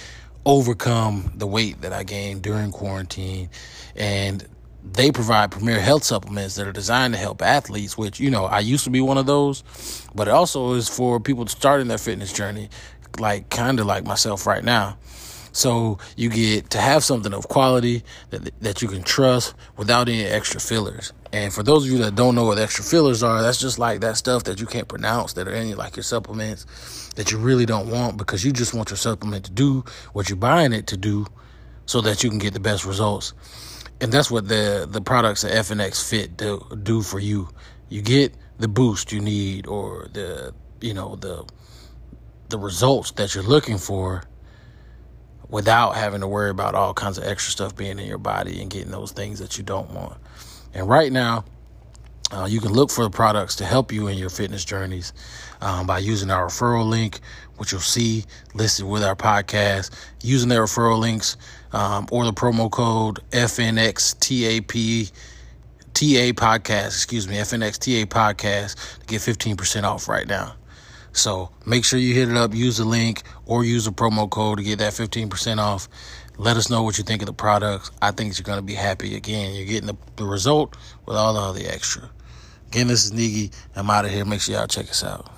overcome the weight that I gained during quarantine. And they provide premier health supplements that are designed to help athletes, which, you know, I used to be one of those, but it also is for people starting their fitness journey, like kind of like myself right now. So you get to have something of quality that, that you can trust without any extra fillers. And for those of you that don't know what extra fillers are, that's just like that stuff that you can't pronounce that are in like your supplements that you really don't want because you just want your supplement to do what you're buying it to do so that you can get the best results. And that's what the the products at FNX Fit do, do for you. You get the boost you need or the you know the the results that you're looking for without having to worry about all kinds of extra stuff being in your body and getting those things that you don't want. And right now, uh, you can look for the products to help you in your fitness journeys um, by using our referral link, which you'll see listed with our podcast. Using their referral links um, or the promo code FNXTAP. TA podcast, excuse me, FNXTA podcast to get 15% off right now. So make sure you hit it up, use the link, or use the promo code to get that 15% off. Let us know what you think of the products. I think you're going to be happy. Again, you're getting the, the result with all the other extra. Again, this is Niggy. I'm out of here. Make sure y'all check us out.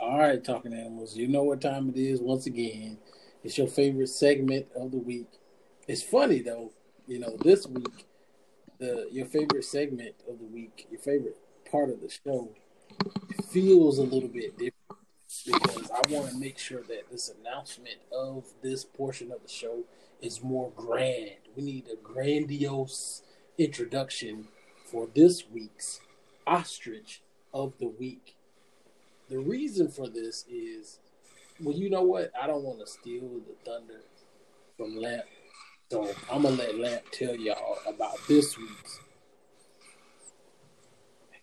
All right, talking animals. You know what time it is. Once again, it's your favorite segment of the week. It's funny though, you know, this week, the your favorite segment of the week, your favorite part of the show, feels a little bit different because I want to make sure that this announcement of this portion of the show is more grand. We need a grandiose introduction for this week's ostrich of the week. The reason for this is, well, you know what? I don't want to steal the thunder from Lamp, so I'm gonna let Lamp tell y'all about this week's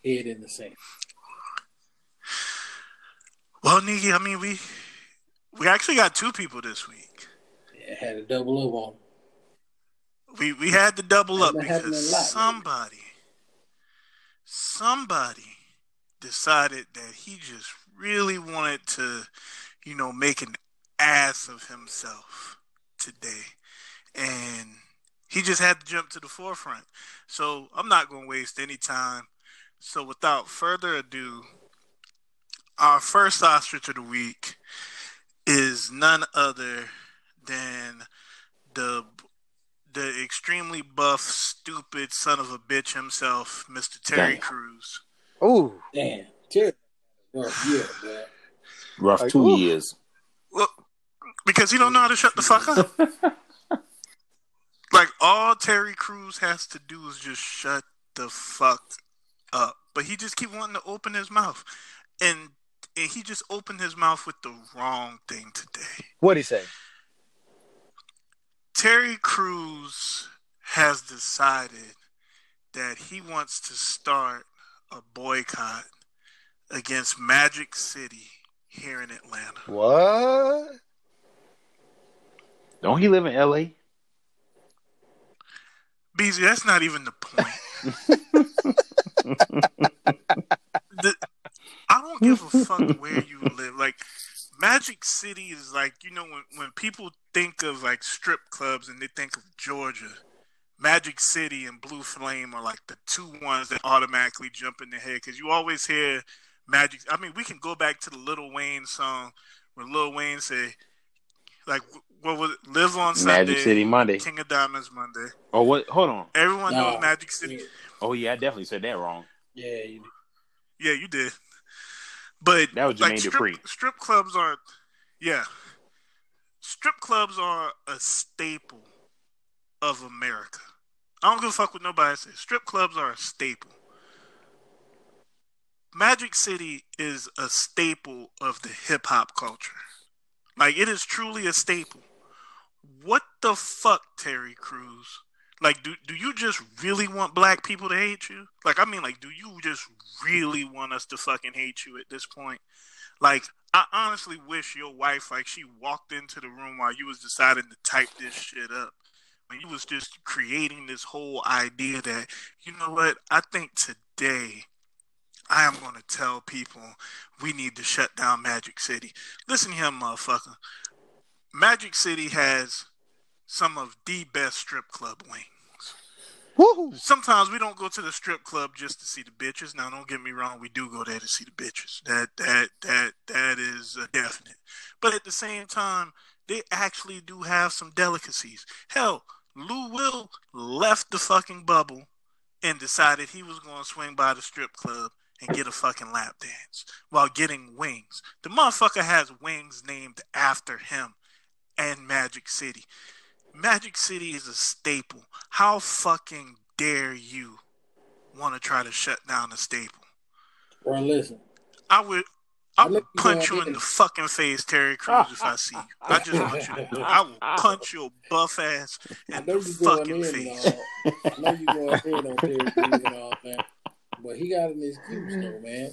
head in the sand. Well, Niggy, I mean, we we actually got two people this week. Yeah, had a double up on. We we had to double up because lot, somebody somebody decided that he just really wanted to, you know, make an ass of himself today. And he just had to jump to the forefront. So I'm not going to waste any time. So without further ado, our first ostrich of the week is none other than the the extremely buff, stupid son of a bitch himself, Mr. Terry Damn. Crews. Ooh, Damn, Terry. Rough year, man. Rough Like, two ooh. years. Well, because he don't know how to shut the fuck up. like all Terry Crews has to do is just shut the fuck up. But he just keep wanting to open his mouth, and and he just opened his mouth with the wrong thing today. what'd he say? Terry Crews has decided that he wants to start a boycott against Magic City here in Atlanta. What? Don't he live in L.A.? Beezy, that's not even the point. the, I don't give a fuck where you live. Like Magic City is like you know when when people think of like strip clubs and they think of Georgia, Magic City and Blue Flame are like the two ones that automatically jump in the head because you always hear Magic. I mean, we can go back to the Little Wayne song where Lil Wayne say like what was it? Live on Sunday, Magic City Monday. King of Diamonds Monday. Oh, what? Hold on. Everyone Nah, knows Magic City. Oh, yeah, I definitely said that wrong. Yeah, you, Yeah, you did. But That was like Jermaine strip, Dupri. strip clubs are, yeah, strip clubs are a staple of America. I don't give a fuck what nobody says. Strip clubs are a staple. Magic City is a staple of the hip hop culture. Like it is truly a staple. What the fuck, Terry Crews? Like, do do you just really want black people to hate you? Like, I mean, like, do you just really want us to fucking hate you at this point? Like, I honestly wish your wife, like, she walked into the room while you was deciding to type this shit up. When you was just creating this whole idea that, you know what, I think today I am going to tell people we need to shut down Magic City. Listen here, motherfucker. Magic City has some of the best strip club wings. Woo! Sometimes we don't go to the strip club just to see the bitches. Now, don't get me wrong, we do go there to see the bitches. That that that that is a definite. But at the same time, they actually do have some delicacies. Hell, Lou Will left the fucking bubble and decided he was going to swing by the strip club and get a fucking lap dance while getting wings. The motherfucker has wings named after him and Magic City. Magic City is a staple. How fucking dare you want to try to shut down a staple? Bro, listen. I would I I'll would punch you in the fucking face, Terry Crews, if I see you. I just want you to know. I will punch your buff ass in the fucking in face. all. I know you going in on Terry Crews and all that. But he got an excuse though, man.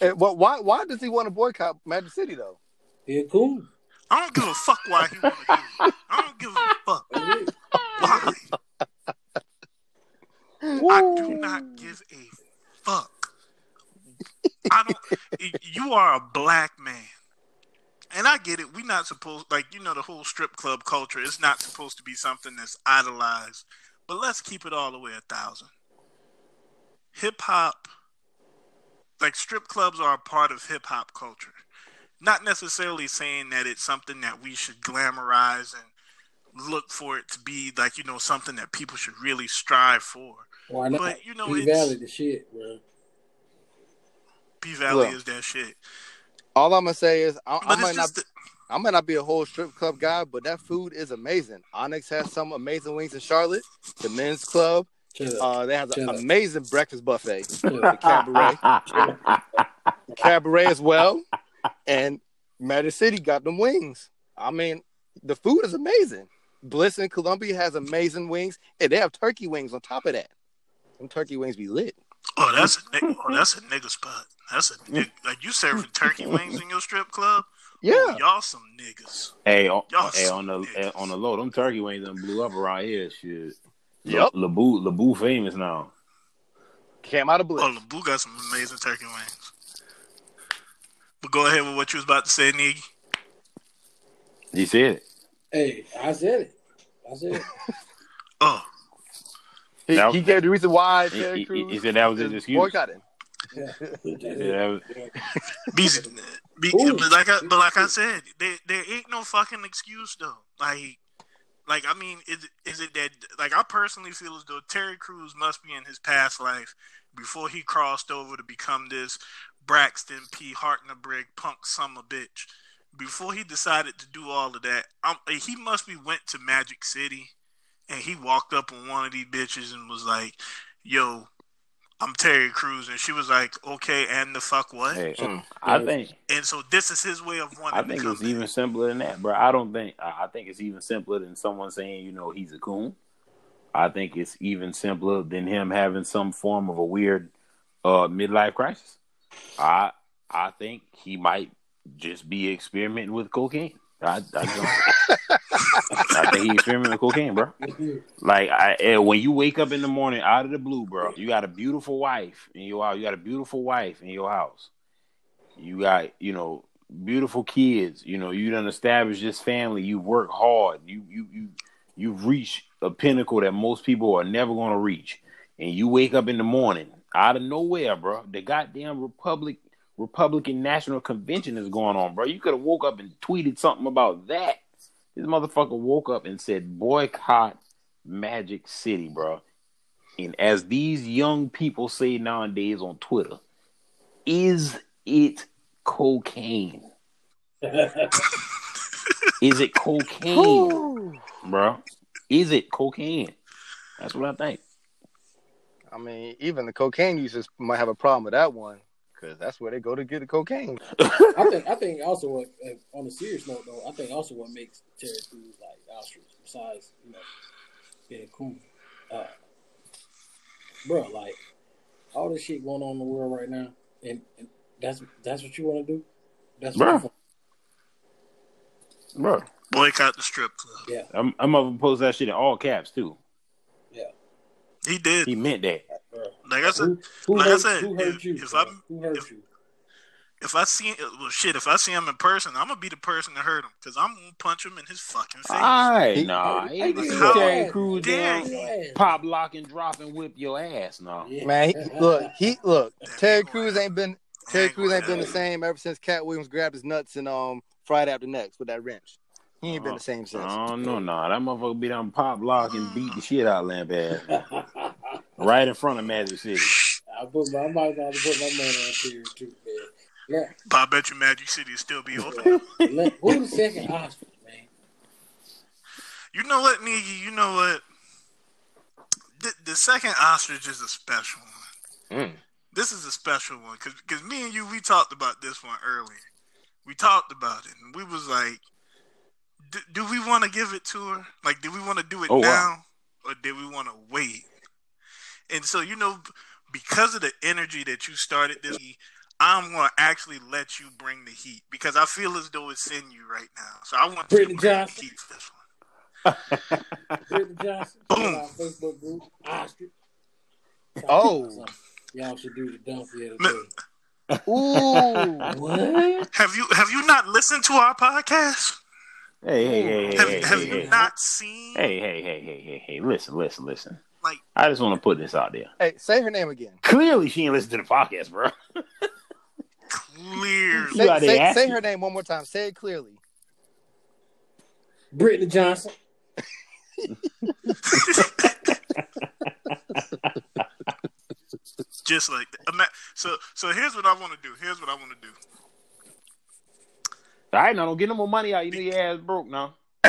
Eh, well, why why does he want to boycott Magic City though? He a cool. I don't give a fuck why he want to do it. I don't give a fuck why. I do not give a fuck. I don't. You are a black man, and I get it. We're not supposed like you know the whole strip club culture. It's not supposed to be something that's idolized. But let's keep it all the way a thousand. Hip hop, like strip clubs, are a part of hip hop culture. Not necessarily saying that it's something that we should glamorize and look for it to be like you know something that people should really strive for. Why not? But you know, he it's valid the shit, bro. P Valley is that shit. All I'm gonna say is I, I But might it's not just the, I might not be a whole strip club guy, but that food is amazing. Onyx has some amazing wings in Charlotte. The men's club, uh, they have an amazing breakfast buffet. Shut up. Cabaret. Cabaret as well. And Magic City got them wings. I mean, the food is amazing. Bliss in Columbia has amazing wings, and they have turkey wings on top of that. Them turkey wings be lit. oh, that's a ni- oh, that's a nigga spot. That's a nig- like you serving turkey wings in your strip club. Yeah. Oh, y'all some niggas. Hey, on, Y'all hey, on the niggas. on the low, them turkey wings done blew up around here. Shit. Yep. Labu, Labu famous now. Came out of Bliss. Oh, LeBou got some amazing turkey wings. But go ahead with what you was about to say, Niggy. You said it. Hey, I said it. I said it. Oh, He, That- he gave the reason why He, Terry he- Crews he said that was his is excuse. boycotting. Yeah. He said that was- be, be, but like I, but like I said, there there ain't no fucking excuse though. Like, like I mean, is is it that like I personally feel as though Terry Crews must be in his past life before he crossed over to become this Braxton P. Hartnebrick punk summer bitch. Before he decided to do all of that, um, he must be went to Magic City, and he walked up on one of these bitches and was like, "Yo, I'm Terry Crews," and she was like, "Okay, and the fuck what?" Hey, Mm. I think And so this is his way of wanting I think come it's back. even simpler than that, bro. I don't think I I think it's even simpler than someone saying, you know, he's a coon. I think it's even simpler than him having some form of a weird uh midlife crisis. I I think he might just be experimenting with cocaine. I, I, don't. I think he experimenting with cocaine, bro. Like I, when you wake up in the morning out of the blue, bro, you got a beautiful wife in your house. You got a beautiful wife in your house. You got, you know, beautiful kids. You know, you done established this family. You work hard. You you you you've reached a pinnacle that most people are never going to reach. And you wake up in the morning out of nowhere, bro. The goddamn Republic Republican National Convention is going on, bro. You could have woke up and tweeted something about that. This motherfucker woke up and said boycott Magic City, bro. And as these young people say nowadays on Twitter, is it cocaine? Is it cocaine, bro? Is it cocaine? That's what I think. I mean, even the cocaine users might have a problem with that one because that's where they go to get the cocaine. I think I think also what uh, on a serious note though, I think also what makes Terry Crews like ostrich besides you know being cool uh, bro, like all this shit going on in the world right now, and, and that's that's what you want to do. That's what Bruh. you want- bro. Boycott the strip club. yeah, I'm I'm gonna post that shit in all caps too. Yeah. He did. He meant that. Like I said, Who, who like I said, who hurt if- you? if? I'm- who hurt if- you? if I see well, shit, if I see him in person, I'm gonna be the person that hurt him because I'm gonna punch him in his fucking face. Alright, He- nah. Hey, He get How your Terry ass. Crews dare down, you? Pop, lock, and drop, and whip your ass. No. Yeah. Man, he, look, he look. That Terry Crews ain't been. Terry Crews ain't been the same ever since Katt Williams grabbed his nuts and um Friday after next with that wrench. He ain't been the same since. Oh no, no, that motherfucker be down pop, lock, and beat the shit out of Lamp ass right in front of Magic City. I put my, I might have to put my money on Terry too, man. Let, But I bet you Magic City will still be open. let, who the second ostrich, man? You know what, Niggy? You know what? The, the second ostrich is a special one. Mm. This is a special one because me and you we talked about this one earlier. We talked about it and we was like, do, do we want to give it to her? Like, do we want to do it Oh, wow. now or did we want to wait? And so you know, because of the energy that you started this, I'm gonna actually let you bring the heat because I feel as though it's in you right now. So I want you to bring Johnson. the heat for this one. Brittany Johnson, Boom. Facebook group, ostrich. Oh. y'all should do the donkey of the Ma- day. Ooh, What? Have you have you not listened to our podcast? Hey, hey, hey, hey, Have, hey, have hey, you hey. not seen Hey, hey, hey, hey, hey, hey, listen, listen, listen. Like I just want to put this out there. hey, say her name again. Clearly, she ain't listen to the podcast, bro. clearly? Say, say, say her name one more time. Say it clearly. Brittany Johnson. just like that. So so here's what I want to do. Here's what I want to do. All right, now don't get no more money out. You know your ass broke now.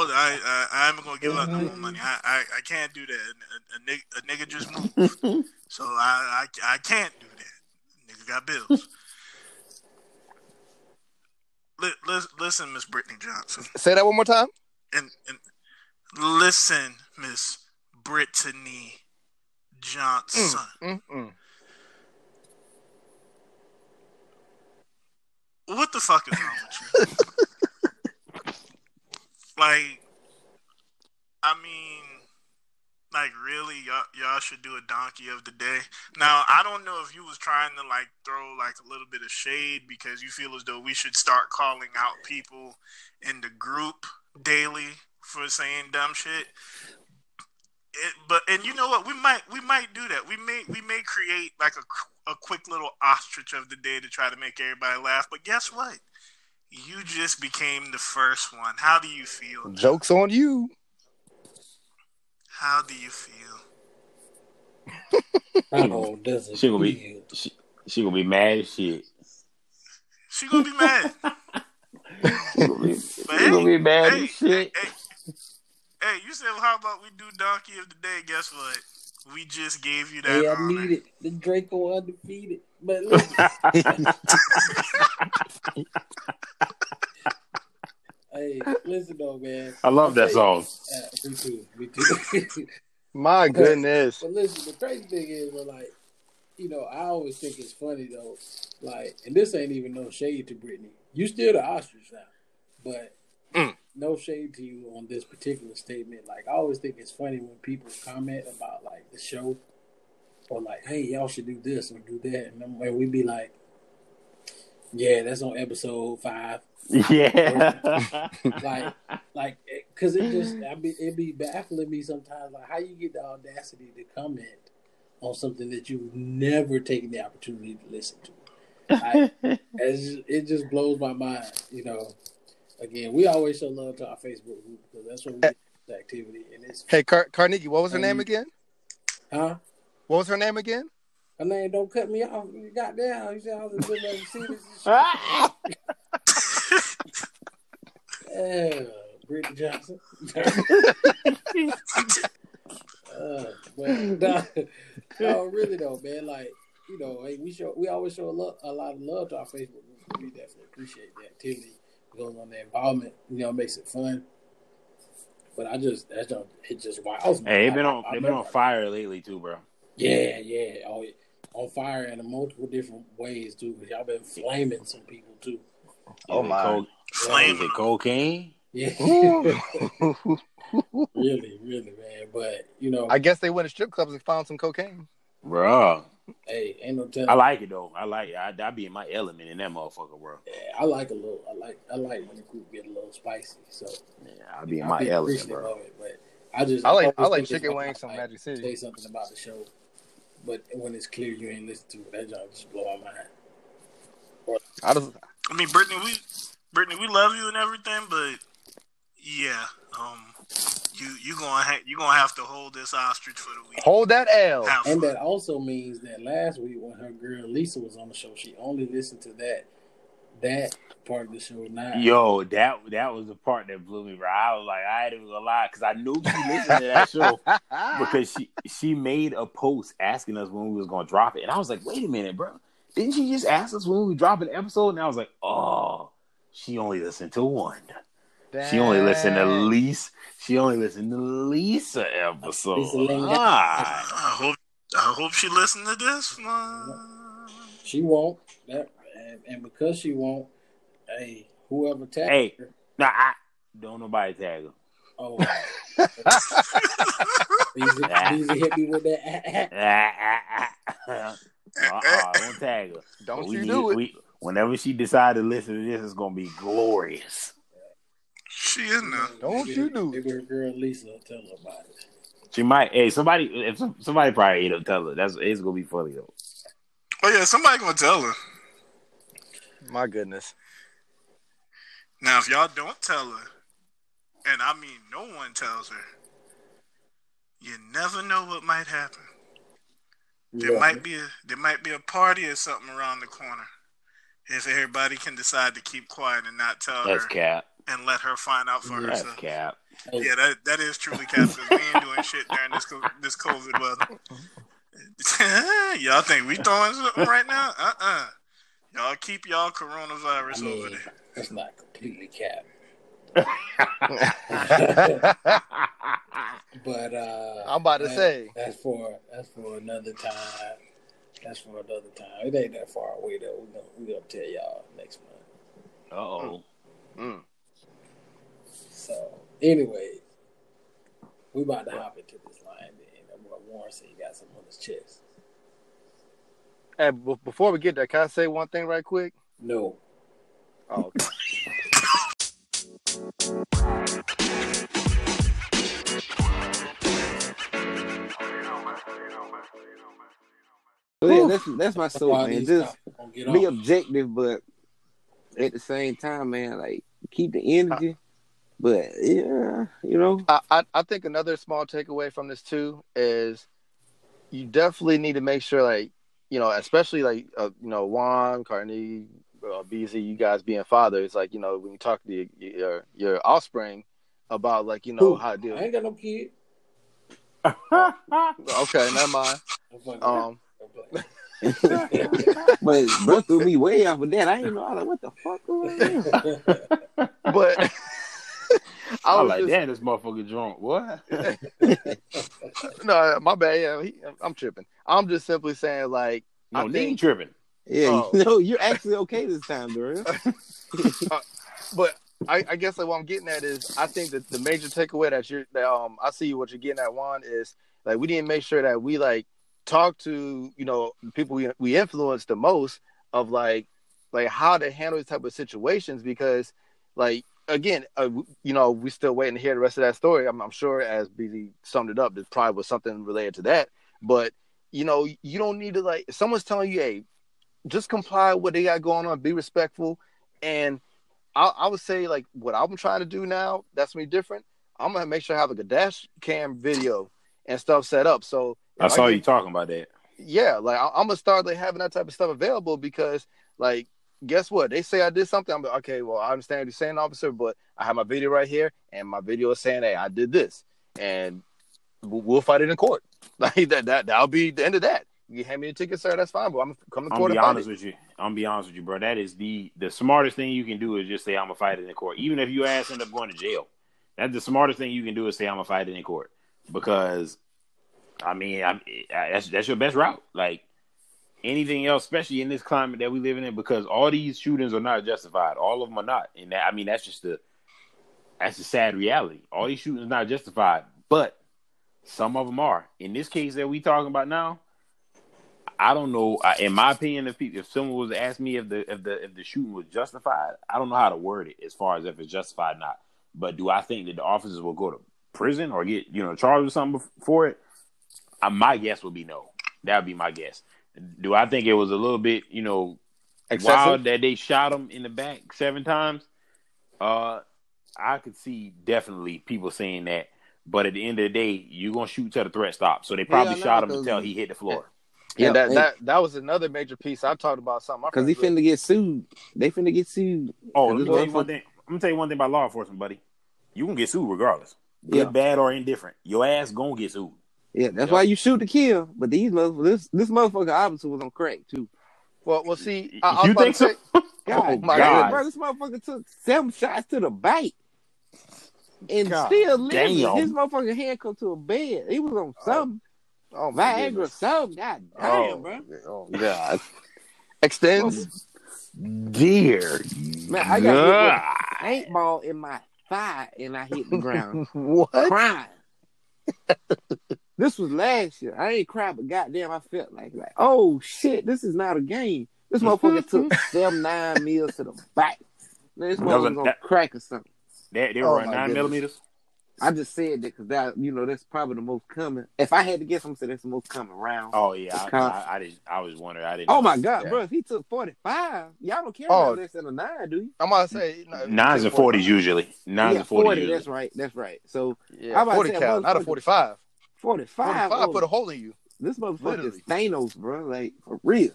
Oh, I I I'm gonna give out no more money. I I, I can't do that. A, a, nigga, a nigga just moved, so I, I I can't do that. Nigga got bills. Li- lis- listen, Miss Brittany Johnson, Say that one more time. and and listen, Miss Brittany Johnson. Mm-mm. What the fuck is wrong with you? like, I mean, like really, y'all, y'all should do a donkey of the day. Now, I don't know if you was trying to like throw like a little bit of shade because you feel as though we should start calling out people in the group daily for saying dumb shit. It, but and you know what we might we might do that we may we may create like a, a quick little ostrich of the day to try to make everybody laugh but guess what you just became the first one how do you feel Jokes on you. how do you feel Oh, doesn't She gonna be feel. she, she gonna be mad as shit. she gonna be mad She gonna be, she But gonna be mad hey, as shit. hey, hey you said well, how about we do donkey of the day guess what we just gave you that Hey, I need it. The Draco undefeated. But listen, hey, listen though, man. I love that song. Uh, me too. Me too. My goodness. But listen, the crazy thing is, but like, you know, I always think it's funny though. Like, and this ain't even no shade to Brittany. You still the ostrich now, but Mm. No shade to you on this particular statement. Like, I always think it's funny when people comment about like the show, or like, hey, y'all should do this or do that, and, then- and we be like, yeah, that's on episode five. Yeah. Like, like, because it just, I be, it be baffling me sometimes, like how you get the audacity to comment on something that you've never taken the opportunity to listen to. I, it just blows my mind, you know. Again, we always show love to our Facebook group because that's where we get the activity, and it's Hey, Car- Carnegie, what was her name Um, again? huh. What was her name again? Her name don't cut me off. You got down. you said I was doing that see this. Yeah, Brittany Johnson. uh, but no, no, really though, man. Like you know, hey, we show we always show a, lot a lot of love to our Facebook group. We definitely appreciate the activity that goes on, the involvement. You know, makes it fun. But I just that's just it just wild. Hey, they've been on I- I they've been on fire lately too, bro. Yeah, yeah. Oh, on fire in multiple different ways too. Cause y'all been flaming some people too. Oh, Is my. co- Flame. is it cocaine? Yeah, really, really, man. But you know, I guess they went to strip clubs and found some cocaine. Bro, hey, ain't no telling. I like it though. I like I I be in my element in that motherfucker, bro. Yeah, I like a little. I like. I like when the group get a little spicy. So Yeah, I be in I my be element, bro. it, but I just I like I always like chicken wings from like, Magic Say something about the show, but when it's clear you ain't listen to it, that joint just blow my mind. I just I mean, Brittany, we Brittany, we love you and everything, but yeah, um, you you gonna ha- you gonna have to hold this ostrich for the week. hold that L. Have And fun. that also means that last week when her girl Lisa was on the show, she only listened to that that part of the show. Not Yo, that that was the part that blew me, bro. I was like, I didn't gonna lie, because I knew she listened to that show because she she made a post asking us when we was gonna drop it, and I was like, wait a minute, bro, didn't she just ask us when we drop an episode? And I was like, oh, she only listened to one. She only listened to Dang. least. She only listened to Lisa episode. Lisa Lingard. Ah. I hope I hope she listened to this one. she won't. That and, and because she won't, hey, whoever tagged Hey. her, Nah, I, don't nobody tag her. oh, Beezy, Beezy hit me with that. Ah, ah, ah. Uh-uh, don't tag her. Don't We you need- do it. We, whenever she decide to listen to this, it's gonna be glorious. She in there. Don't Maybe- you do it. Maybe her girl Lisa will tell her about it. She might. Hey, somebody. If somebody probably ate up, tell her. That's it's gonna be funny though. Oh yeah, somebody gonna tell her. My goodness. Now, if y'all don't tell her, and I mean no one tells her, you never know what might happen. There Yeah. might be a there might be a party or something around the corner. If everybody can decide to keep quiet and not tell her. That's her cap. And let her find out for That's herself. cap. Yeah, that that is truly cap. 'cause we ain't doing shit during this this COVID weather. y'all think we throwing something right now? Uh uh Y'all keep y'all coronavirus I mean, over there. that's not completely cap. But uh, I'm about to that- say. that's for that's for another time. That's for another time. It ain't that far away though. We're gonna, we gonna tell y'all next month. Uh oh. Mm. So anyway, we about to hop into this line then. That's what Warren said he got something on his chest. Hey, b- before we get there, can I say one thing right quick? No. Oh, okay. But yeah, that's that's my soul, man. Just topics be off. objective, but at the same time, man, like keep the energy. But yeah, you know, I, I I think another small takeaway from this too is you definitely need to make sure, like you know, especially like uh, you know Juan, Carney, uh, BZ, you guys being fathers, like you know when you talk to your your, your offspring about like you know Who? how to deal. I ain't got no kid. Okay, never mind. I'm Um, I'm playing. but bro threw me way off of that. I didn't know. I was like, what the fuck going on? but I I was like just, damn this motherfucker drunk. What? no, my bad. Yeah, he, I'm tripping. I'm just simply saying like No, I name think- tripping. Yeah, Oh. no, you're actually okay this time, Darrell. but I, I guess like what I'm getting at is I think that the major takeaway that you're that um I see what you're getting at Juan is like we didn't make sure that we like talk to you know people we we influence the most of like like how to handle these type of situations because like again uh, you know we still waiting to hear the rest of that story I'm, I'm sure as BZ summed it up there probably was something related to that but you know you don't need to like if someone's telling you hey just comply with what they got going on be respectful and I, I would say like what I'm trying to do now. That's me different. I'm gonna make sure I have like a dash cam video and stuff set up. So I saw get- you talking about that. Yeah, like I, I'm gonna start like having that type of stuff available because like guess what? They say I did something. I'm like, okay, well I understand what you're saying, officer, but I have my video right here, and my video is saying, hey, I did this, and we'll fight it in court. Like that that that'll be the end of that. You hand me a ticket, sir. That's fine, but I'm coming to court. I'm be honest it. with you. I'm be honest with you, bro. That is the the smartest thing you can do is just say I'm gonna fight it in court, even if you ass end up going to jail. That's the smartest thing you can do is say I'm gonna fight it in court because, I mean, I, eh, I, that's that's your best route. Like anything else, especially in this climate that we live in, because all these shootings are not justified. All of them are not, and that, I mean that's just the that's the sad reality. All these shootings are not justified, but some of them are. In this case that we talking about now, I don't know. In my opinion, if people, if someone was to ask me if the if the if the shooting was justified, I don't know how to word it as far as if it's justified or not. But do I think that the officers will go to prison or get you know charged with something for it? Uh, my guess would be no. That would be my guess. Do I think it was a little bit you know Excessive? wild that they shot him in the back seven times? Uh, I could see definitely people saying that. But at the end of the day, you're gonna shoot till the threat stops. So they probably yeah, shot him until he hit the floor. Yeah, that, that that was another major piece. I talked about something because he finna get sued. They finna get sued. Oh, let me tell you one thing. I'm gonna tell you one thing about law enforcement, buddy. You gonna get sued regardless, good, yeah. bad, or indifferent. Your ass gonna get sued. Yeah, that's yep. why you shoot to kill. But these this this motherfucker obviously was on crack too. Well, well, see, I, you think so? Oh God, oh my God. bro, this motherfucker took seven shots to the back and God, still living. Damn. His motherfucker handcuffed to a bed. He was on something. Oh, oh Viagra, something. God oh, damn, oh, bro. Oh God. Extends. Dear. Man, I got hit paintball in my thigh and I hit the ground. what? Crying. This was last year. I ain't crying, but goddamn, I felt like like, oh shit, this is not a game. This motherfucker took seven nine mils to the back. Man, this motherfucker gonna crack or something. They, they were oh, nine goodness. millimeters. I just said that because that you know that's probably the most common. If I had to guess, I'm saying that's the most common round. Oh yeah, I, I, I, didn't. I was wondering. I didn't. Oh my god, bro! If he took 45, y'all don't care oh, about less than a nine, do you? I'm about to say no, nines and forties usually. Nines yeah, and 40. 40 that's right. That's right. So yeah, forty count, not a 45. 45. 45 put a oh, hole in you. This motherfucker is Thanos, bro. Like for real.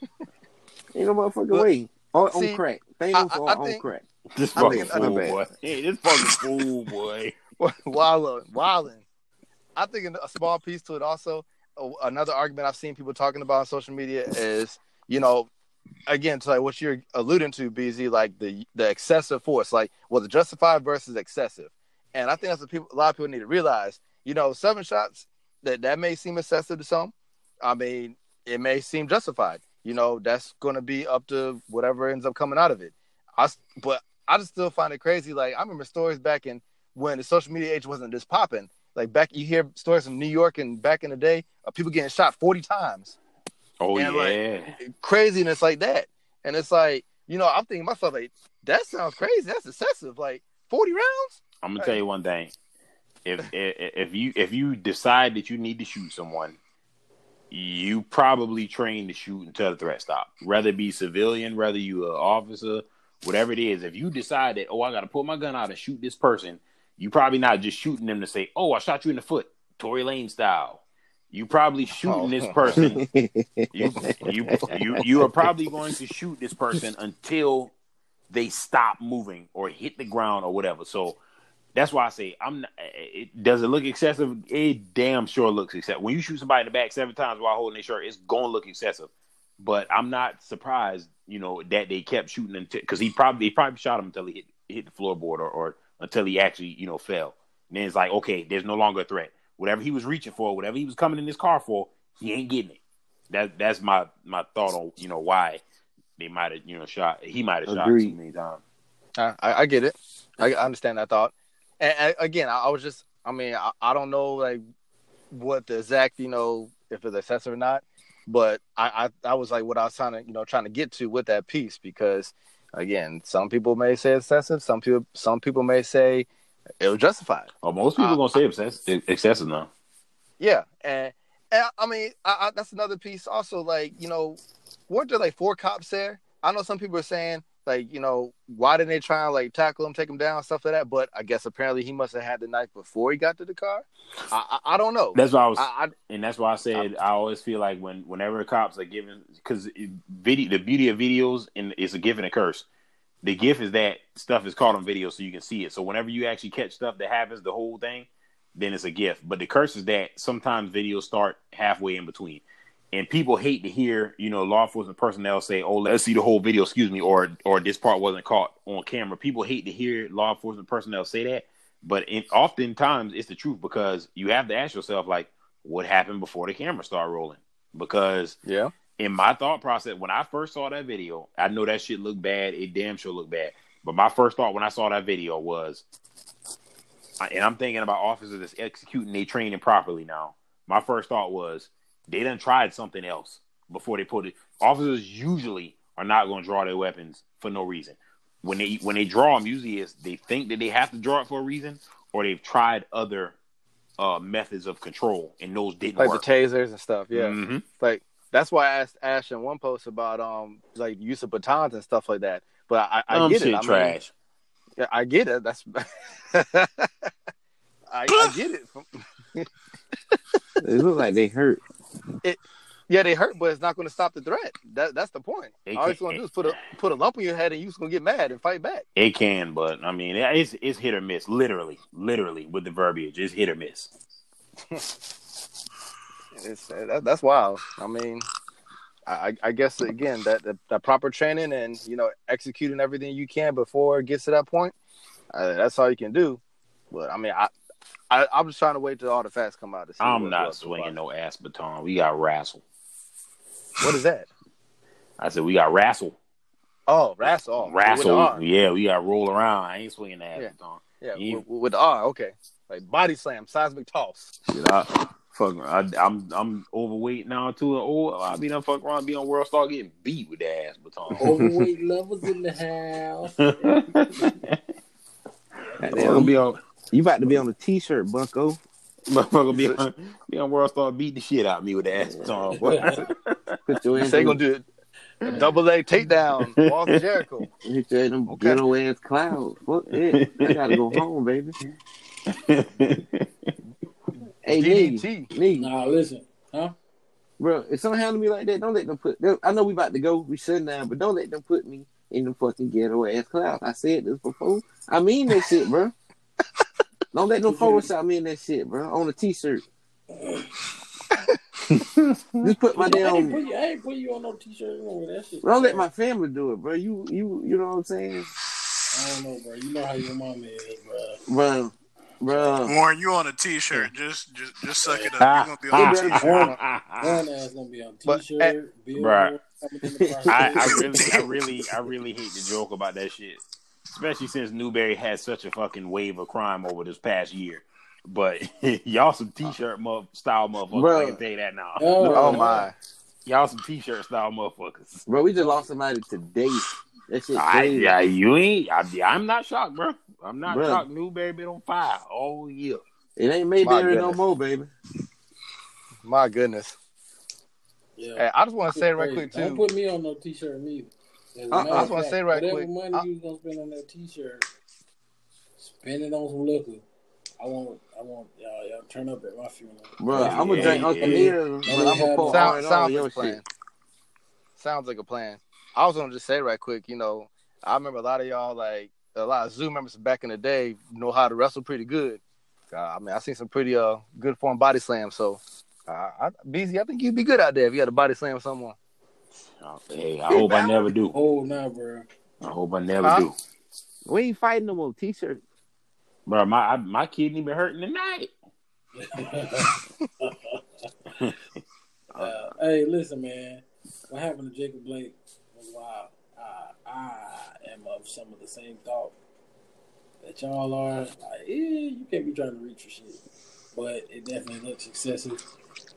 Ain't no motherfucking but, way. On, see, on crack. Thanos I, I, on think, crack. This fucking fool, boy. Hey, this fucking fool, boy. Wildin', wildin'. I think a small piece to it also. Another argument I've seen people talking about on social media is, you know, again, to like what you're alluding to, BZ, like the the excessive force, like well, the justified versus excessive, and I think that's what people, a lot of people need to realize. You know, seven shots that that may seem excessive to some. I mean, it may seem justified. You know, that's going to be up to whatever ends up coming out of it. I, but I just still find it crazy. Like I remember stories back in when the social media age wasn't just popping. Like back, you hear stories from New York and back in the day of people getting shot forty times. Oh and yeah, like, craziness like that. And it's like, you know, I'm thinking myself like, that sounds crazy. That's excessive. Like forty rounds. I'm gonna tell you one thing. If, if if you if you decide that you need to shoot someone, you probably train to shoot until the threat stop. Whether it be civilian, whether you an officer, whatever it is. If you decide that, oh, I got to pull my gun out and shoot this person, you probably not just shooting them to say, "Oh, I shot you in the foot," Tory Lane style. You probably shooting oh. this person. you, you you you are probably going to shoot this person until they stop moving or hit the ground or whatever. So that's why I say I'm. Not, eh, eh, it, does it look excessive? It damn sure looks excessive. When you shoot somebody in the back seven times while holding their shirt, it's gonna look excessive. But I'm not surprised, you know, that they kept shooting until because he probably he probably shot him until he hit hit the floorboard or, or until he actually, you know, fell. And then it's like, okay, there's no longer a threat. Whatever he was reaching for, whatever he was coming in this car for, he ain't getting it. That that's my my thought on you know why they might have you know shot. He might have shot too many times. I, I get it. I, understand that thought. And, again, I, I, was just, I mean, I, I don't know like what the exact, you know, if it's excessive or not, but I, I that was like what I was trying to, you know, trying to get to with that piece because Again, some people may say excessive. Some people, some people may say it was justified. Oh, most people uh, gonna say excessive, excessive now. Yeah, and, and I mean I, I, that's another piece. Also, like you know, weren't there like four cops there? I know some people are saying like you know why didn't they try and like tackle him, take him down, stuff like that. But I guess apparently he must have had the knife before he got to the car. I, I, I don't know. That's why I was, I, and that's why I said I always feel like when whenever cops are given because video the beauty of videos and it's a gift and a curse. The gift is that stuff is caught on video so you can see it. So whenever you actually catch stuff that happens, the whole thing, then it's a gift. But the curse is that sometimes videos start halfway in between and people hate to hear you know law enforcement personnel say oh let's see the whole video excuse me or or this part wasn't caught on camera people hate to hear law enforcement personnel say that But in, oftentimes it's the truth because you have to ask yourself like, what happened before the camera started rolling? Because Yeah. in my thought process, when I first saw that video, I know that shit looked bad. It damn sure looked bad. But my first thought when I saw that video was, and I'm thinking about officers that's executing their training properly now. My first thought was they done tried something else before they put it. Officers usually are not going to draw their weapons for no reason. When they when they draw them, usually is they think that they have to draw it for a reason, or they've tried other uh, methods of control and those didn't Like work. the tasers and stuff. Yeah. mm-hmm. Like that's why I asked Ash in one post about um like use of batons and stuff like that. But I, I Dumb get shit it. I mean, trash. yeah, I get it. That's I, I get it. It look like they hurt. It, yeah, they hurt, but it's not going to stop the threat. That that's the point. It All it's going to do is put a put a lump on your head, and you're just going to get mad and fight back. It can, but I mean, it's it's hit or miss. Literally, literally with the verbiage, it's hit or miss. It's that, that's wild. I mean, I, I guess again that, that that proper training and you know executing everything you can before it gets to that point. Uh, that's all you can do. But I mean, I, I I'm just trying to wait till all the facts come out. To see I'm not swinging no ass baton. We got wrestle. What is that? I said we got wrestle, Oh, wrestle. Oh, wrestle. Yeah, we got roll around. I ain't swinging the ass Yeah. baton. Yeah, You- with, with the R. Okay, like body slam, seismic toss. Shit, I, fuck, I, I'm I'm overweight now too. Oh, I be done fuck around, be on world star getting beat with the ass baton. Overweight levels in the house. I'm gonna be on. You about to be on a t-shirt, Bucko. Motherfucker be on, be on World Star beat the shit out of me with the ass baton. boy. Put your ass They gonna do a double leg takedown, Walls of Jericho. hit your them Okay. ghetto ass clouds. Fuck it. I gotta go home, baby. Hey, nigga, DDT. nigga, Nah, listen, huh? bro, if something happened to me like that, don't let them put. I know we about to go, we shutting down, but don't let them put me in the fucking ghetto ass clouds. I said this before. I mean that shit, bro. Don't let them Photoshop me in that shit, bro. On a t-shirt. Just put my I ain't, damn. put you, I ain't put you on no t-shirt no that shit. Don't let my family do it, bro. You, you, you know what I'm saying, I don't know, bro. You know how your mom is, bro. bro, bro. Warren, you on a t-shirt. Just, just, just suck it up. Ah. You're gonna be on a t-shirt. One ass gonna be on eh, t-shirt, billboard, Bruh. coming in the I, I really, I really, I really hate to joke about that shit, especially since Newberry had such a fucking wave of crime over this past year. But y'all some t-shirt mo- style motherfuckers. Bruh. I can tell you that now. Oh, Oh my. Y'all some t-shirt style motherfuckers. Bro, we just lost somebody today. That shit I, crazy. yeah, you ain't. I, I'm not shocked, bro. I'm not Bruh. shocked. Newberry been on fire all year. It ain't My Mayberry no goodness. more, baby. My goodness. Yeah. Hey, I just want to say right quick too. Don't put me on no t-shirt neither. As a I- I matter just of wanna say right whatever quick, money I- you was gonna spend on that t-shirt, spend it on some liquor. I want, I want y'all, y'all turn up at my funeral. Bro, Yeah, I'm gonna yeah, drink yeah. Uncle Neil's, but I'm gonna put Sound, sounds like a plan. shit. Sounds like a plan. I was gonna just say right quick. You know, I remember a lot of y'all like a lot of Zoom members back in the day know how to wrestle pretty good. Uh, I mean, I seen some pretty uh good form body slams. So, uh, I, BZ, I think you'd be good out there if you had a body slam someone. Hey, I hope I never do. Oh, nah, bro. I hope I never Huh? do. We ain't fighting no more t-shirt. Bro, my I, my kidney been hurting tonight. Uh, hey, listen, man. What happened to Jacob Blake was wild. Uh, I am of some of the same thought that y'all are. Like, yeah, you can't be trying to reach for shit. But it definitely looks excessive.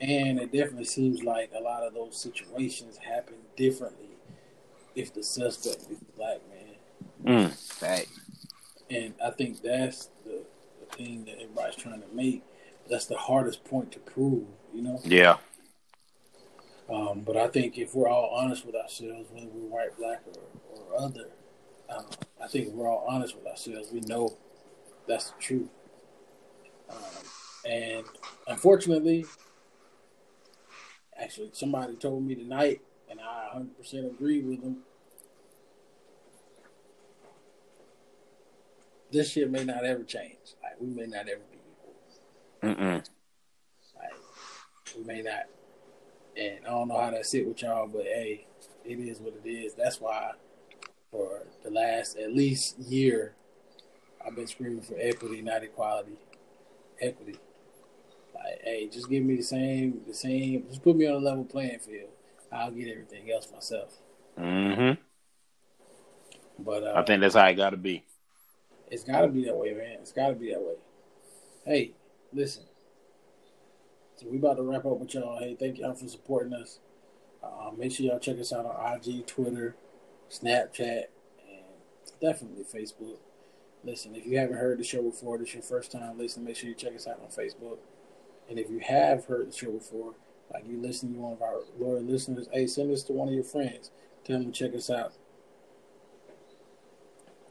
And it definitely seems like a lot of those situations happen differently if the suspect is a black man. Mm. Fact. And I think that's the, the thing that everybody's trying to make. That's the hardest point to prove, you know? Yeah. Um, but I think if we're all honest with ourselves, whether we're white, black, or, or other, um, I think if we're all honest with ourselves, we know that's the truth. Um, and unfortunately, actually, somebody told me tonight, and I 100% agree with them. This shit may not ever change. Like we may not ever be equal. Mm-mm. Like we may not. And I don't know how that sit with y'all, but hey, it is what it is. That's why for the last at least year, I've been screaming for equity, not equality. Equity. Like, hey, just give me the same, the same. Just put me on a level playing field. I'll get everything else myself. Mm-hmm. But uh, I think that's how it got to be. It's got to be that way, man. It's got to be that way. Hey, listen. So we about to wrap up with y'all. Hey, thank y'all for supporting us. Uh, make sure y'all check us out on IG, Twitter, Snapchat, and definitely Facebook. Listen, if you haven't heard the show before, this is your first time listening, make sure you check us out on Facebook. And if you have heard the show before, like you listen, to one of our loyal listeners, hey, send this to one of your friends. Tell them to check us out.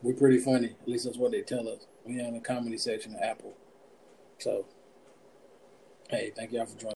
We're pretty funny. At least that's what they tell us. We're in the comedy section of Apple. So, hey, thank y'all for joining.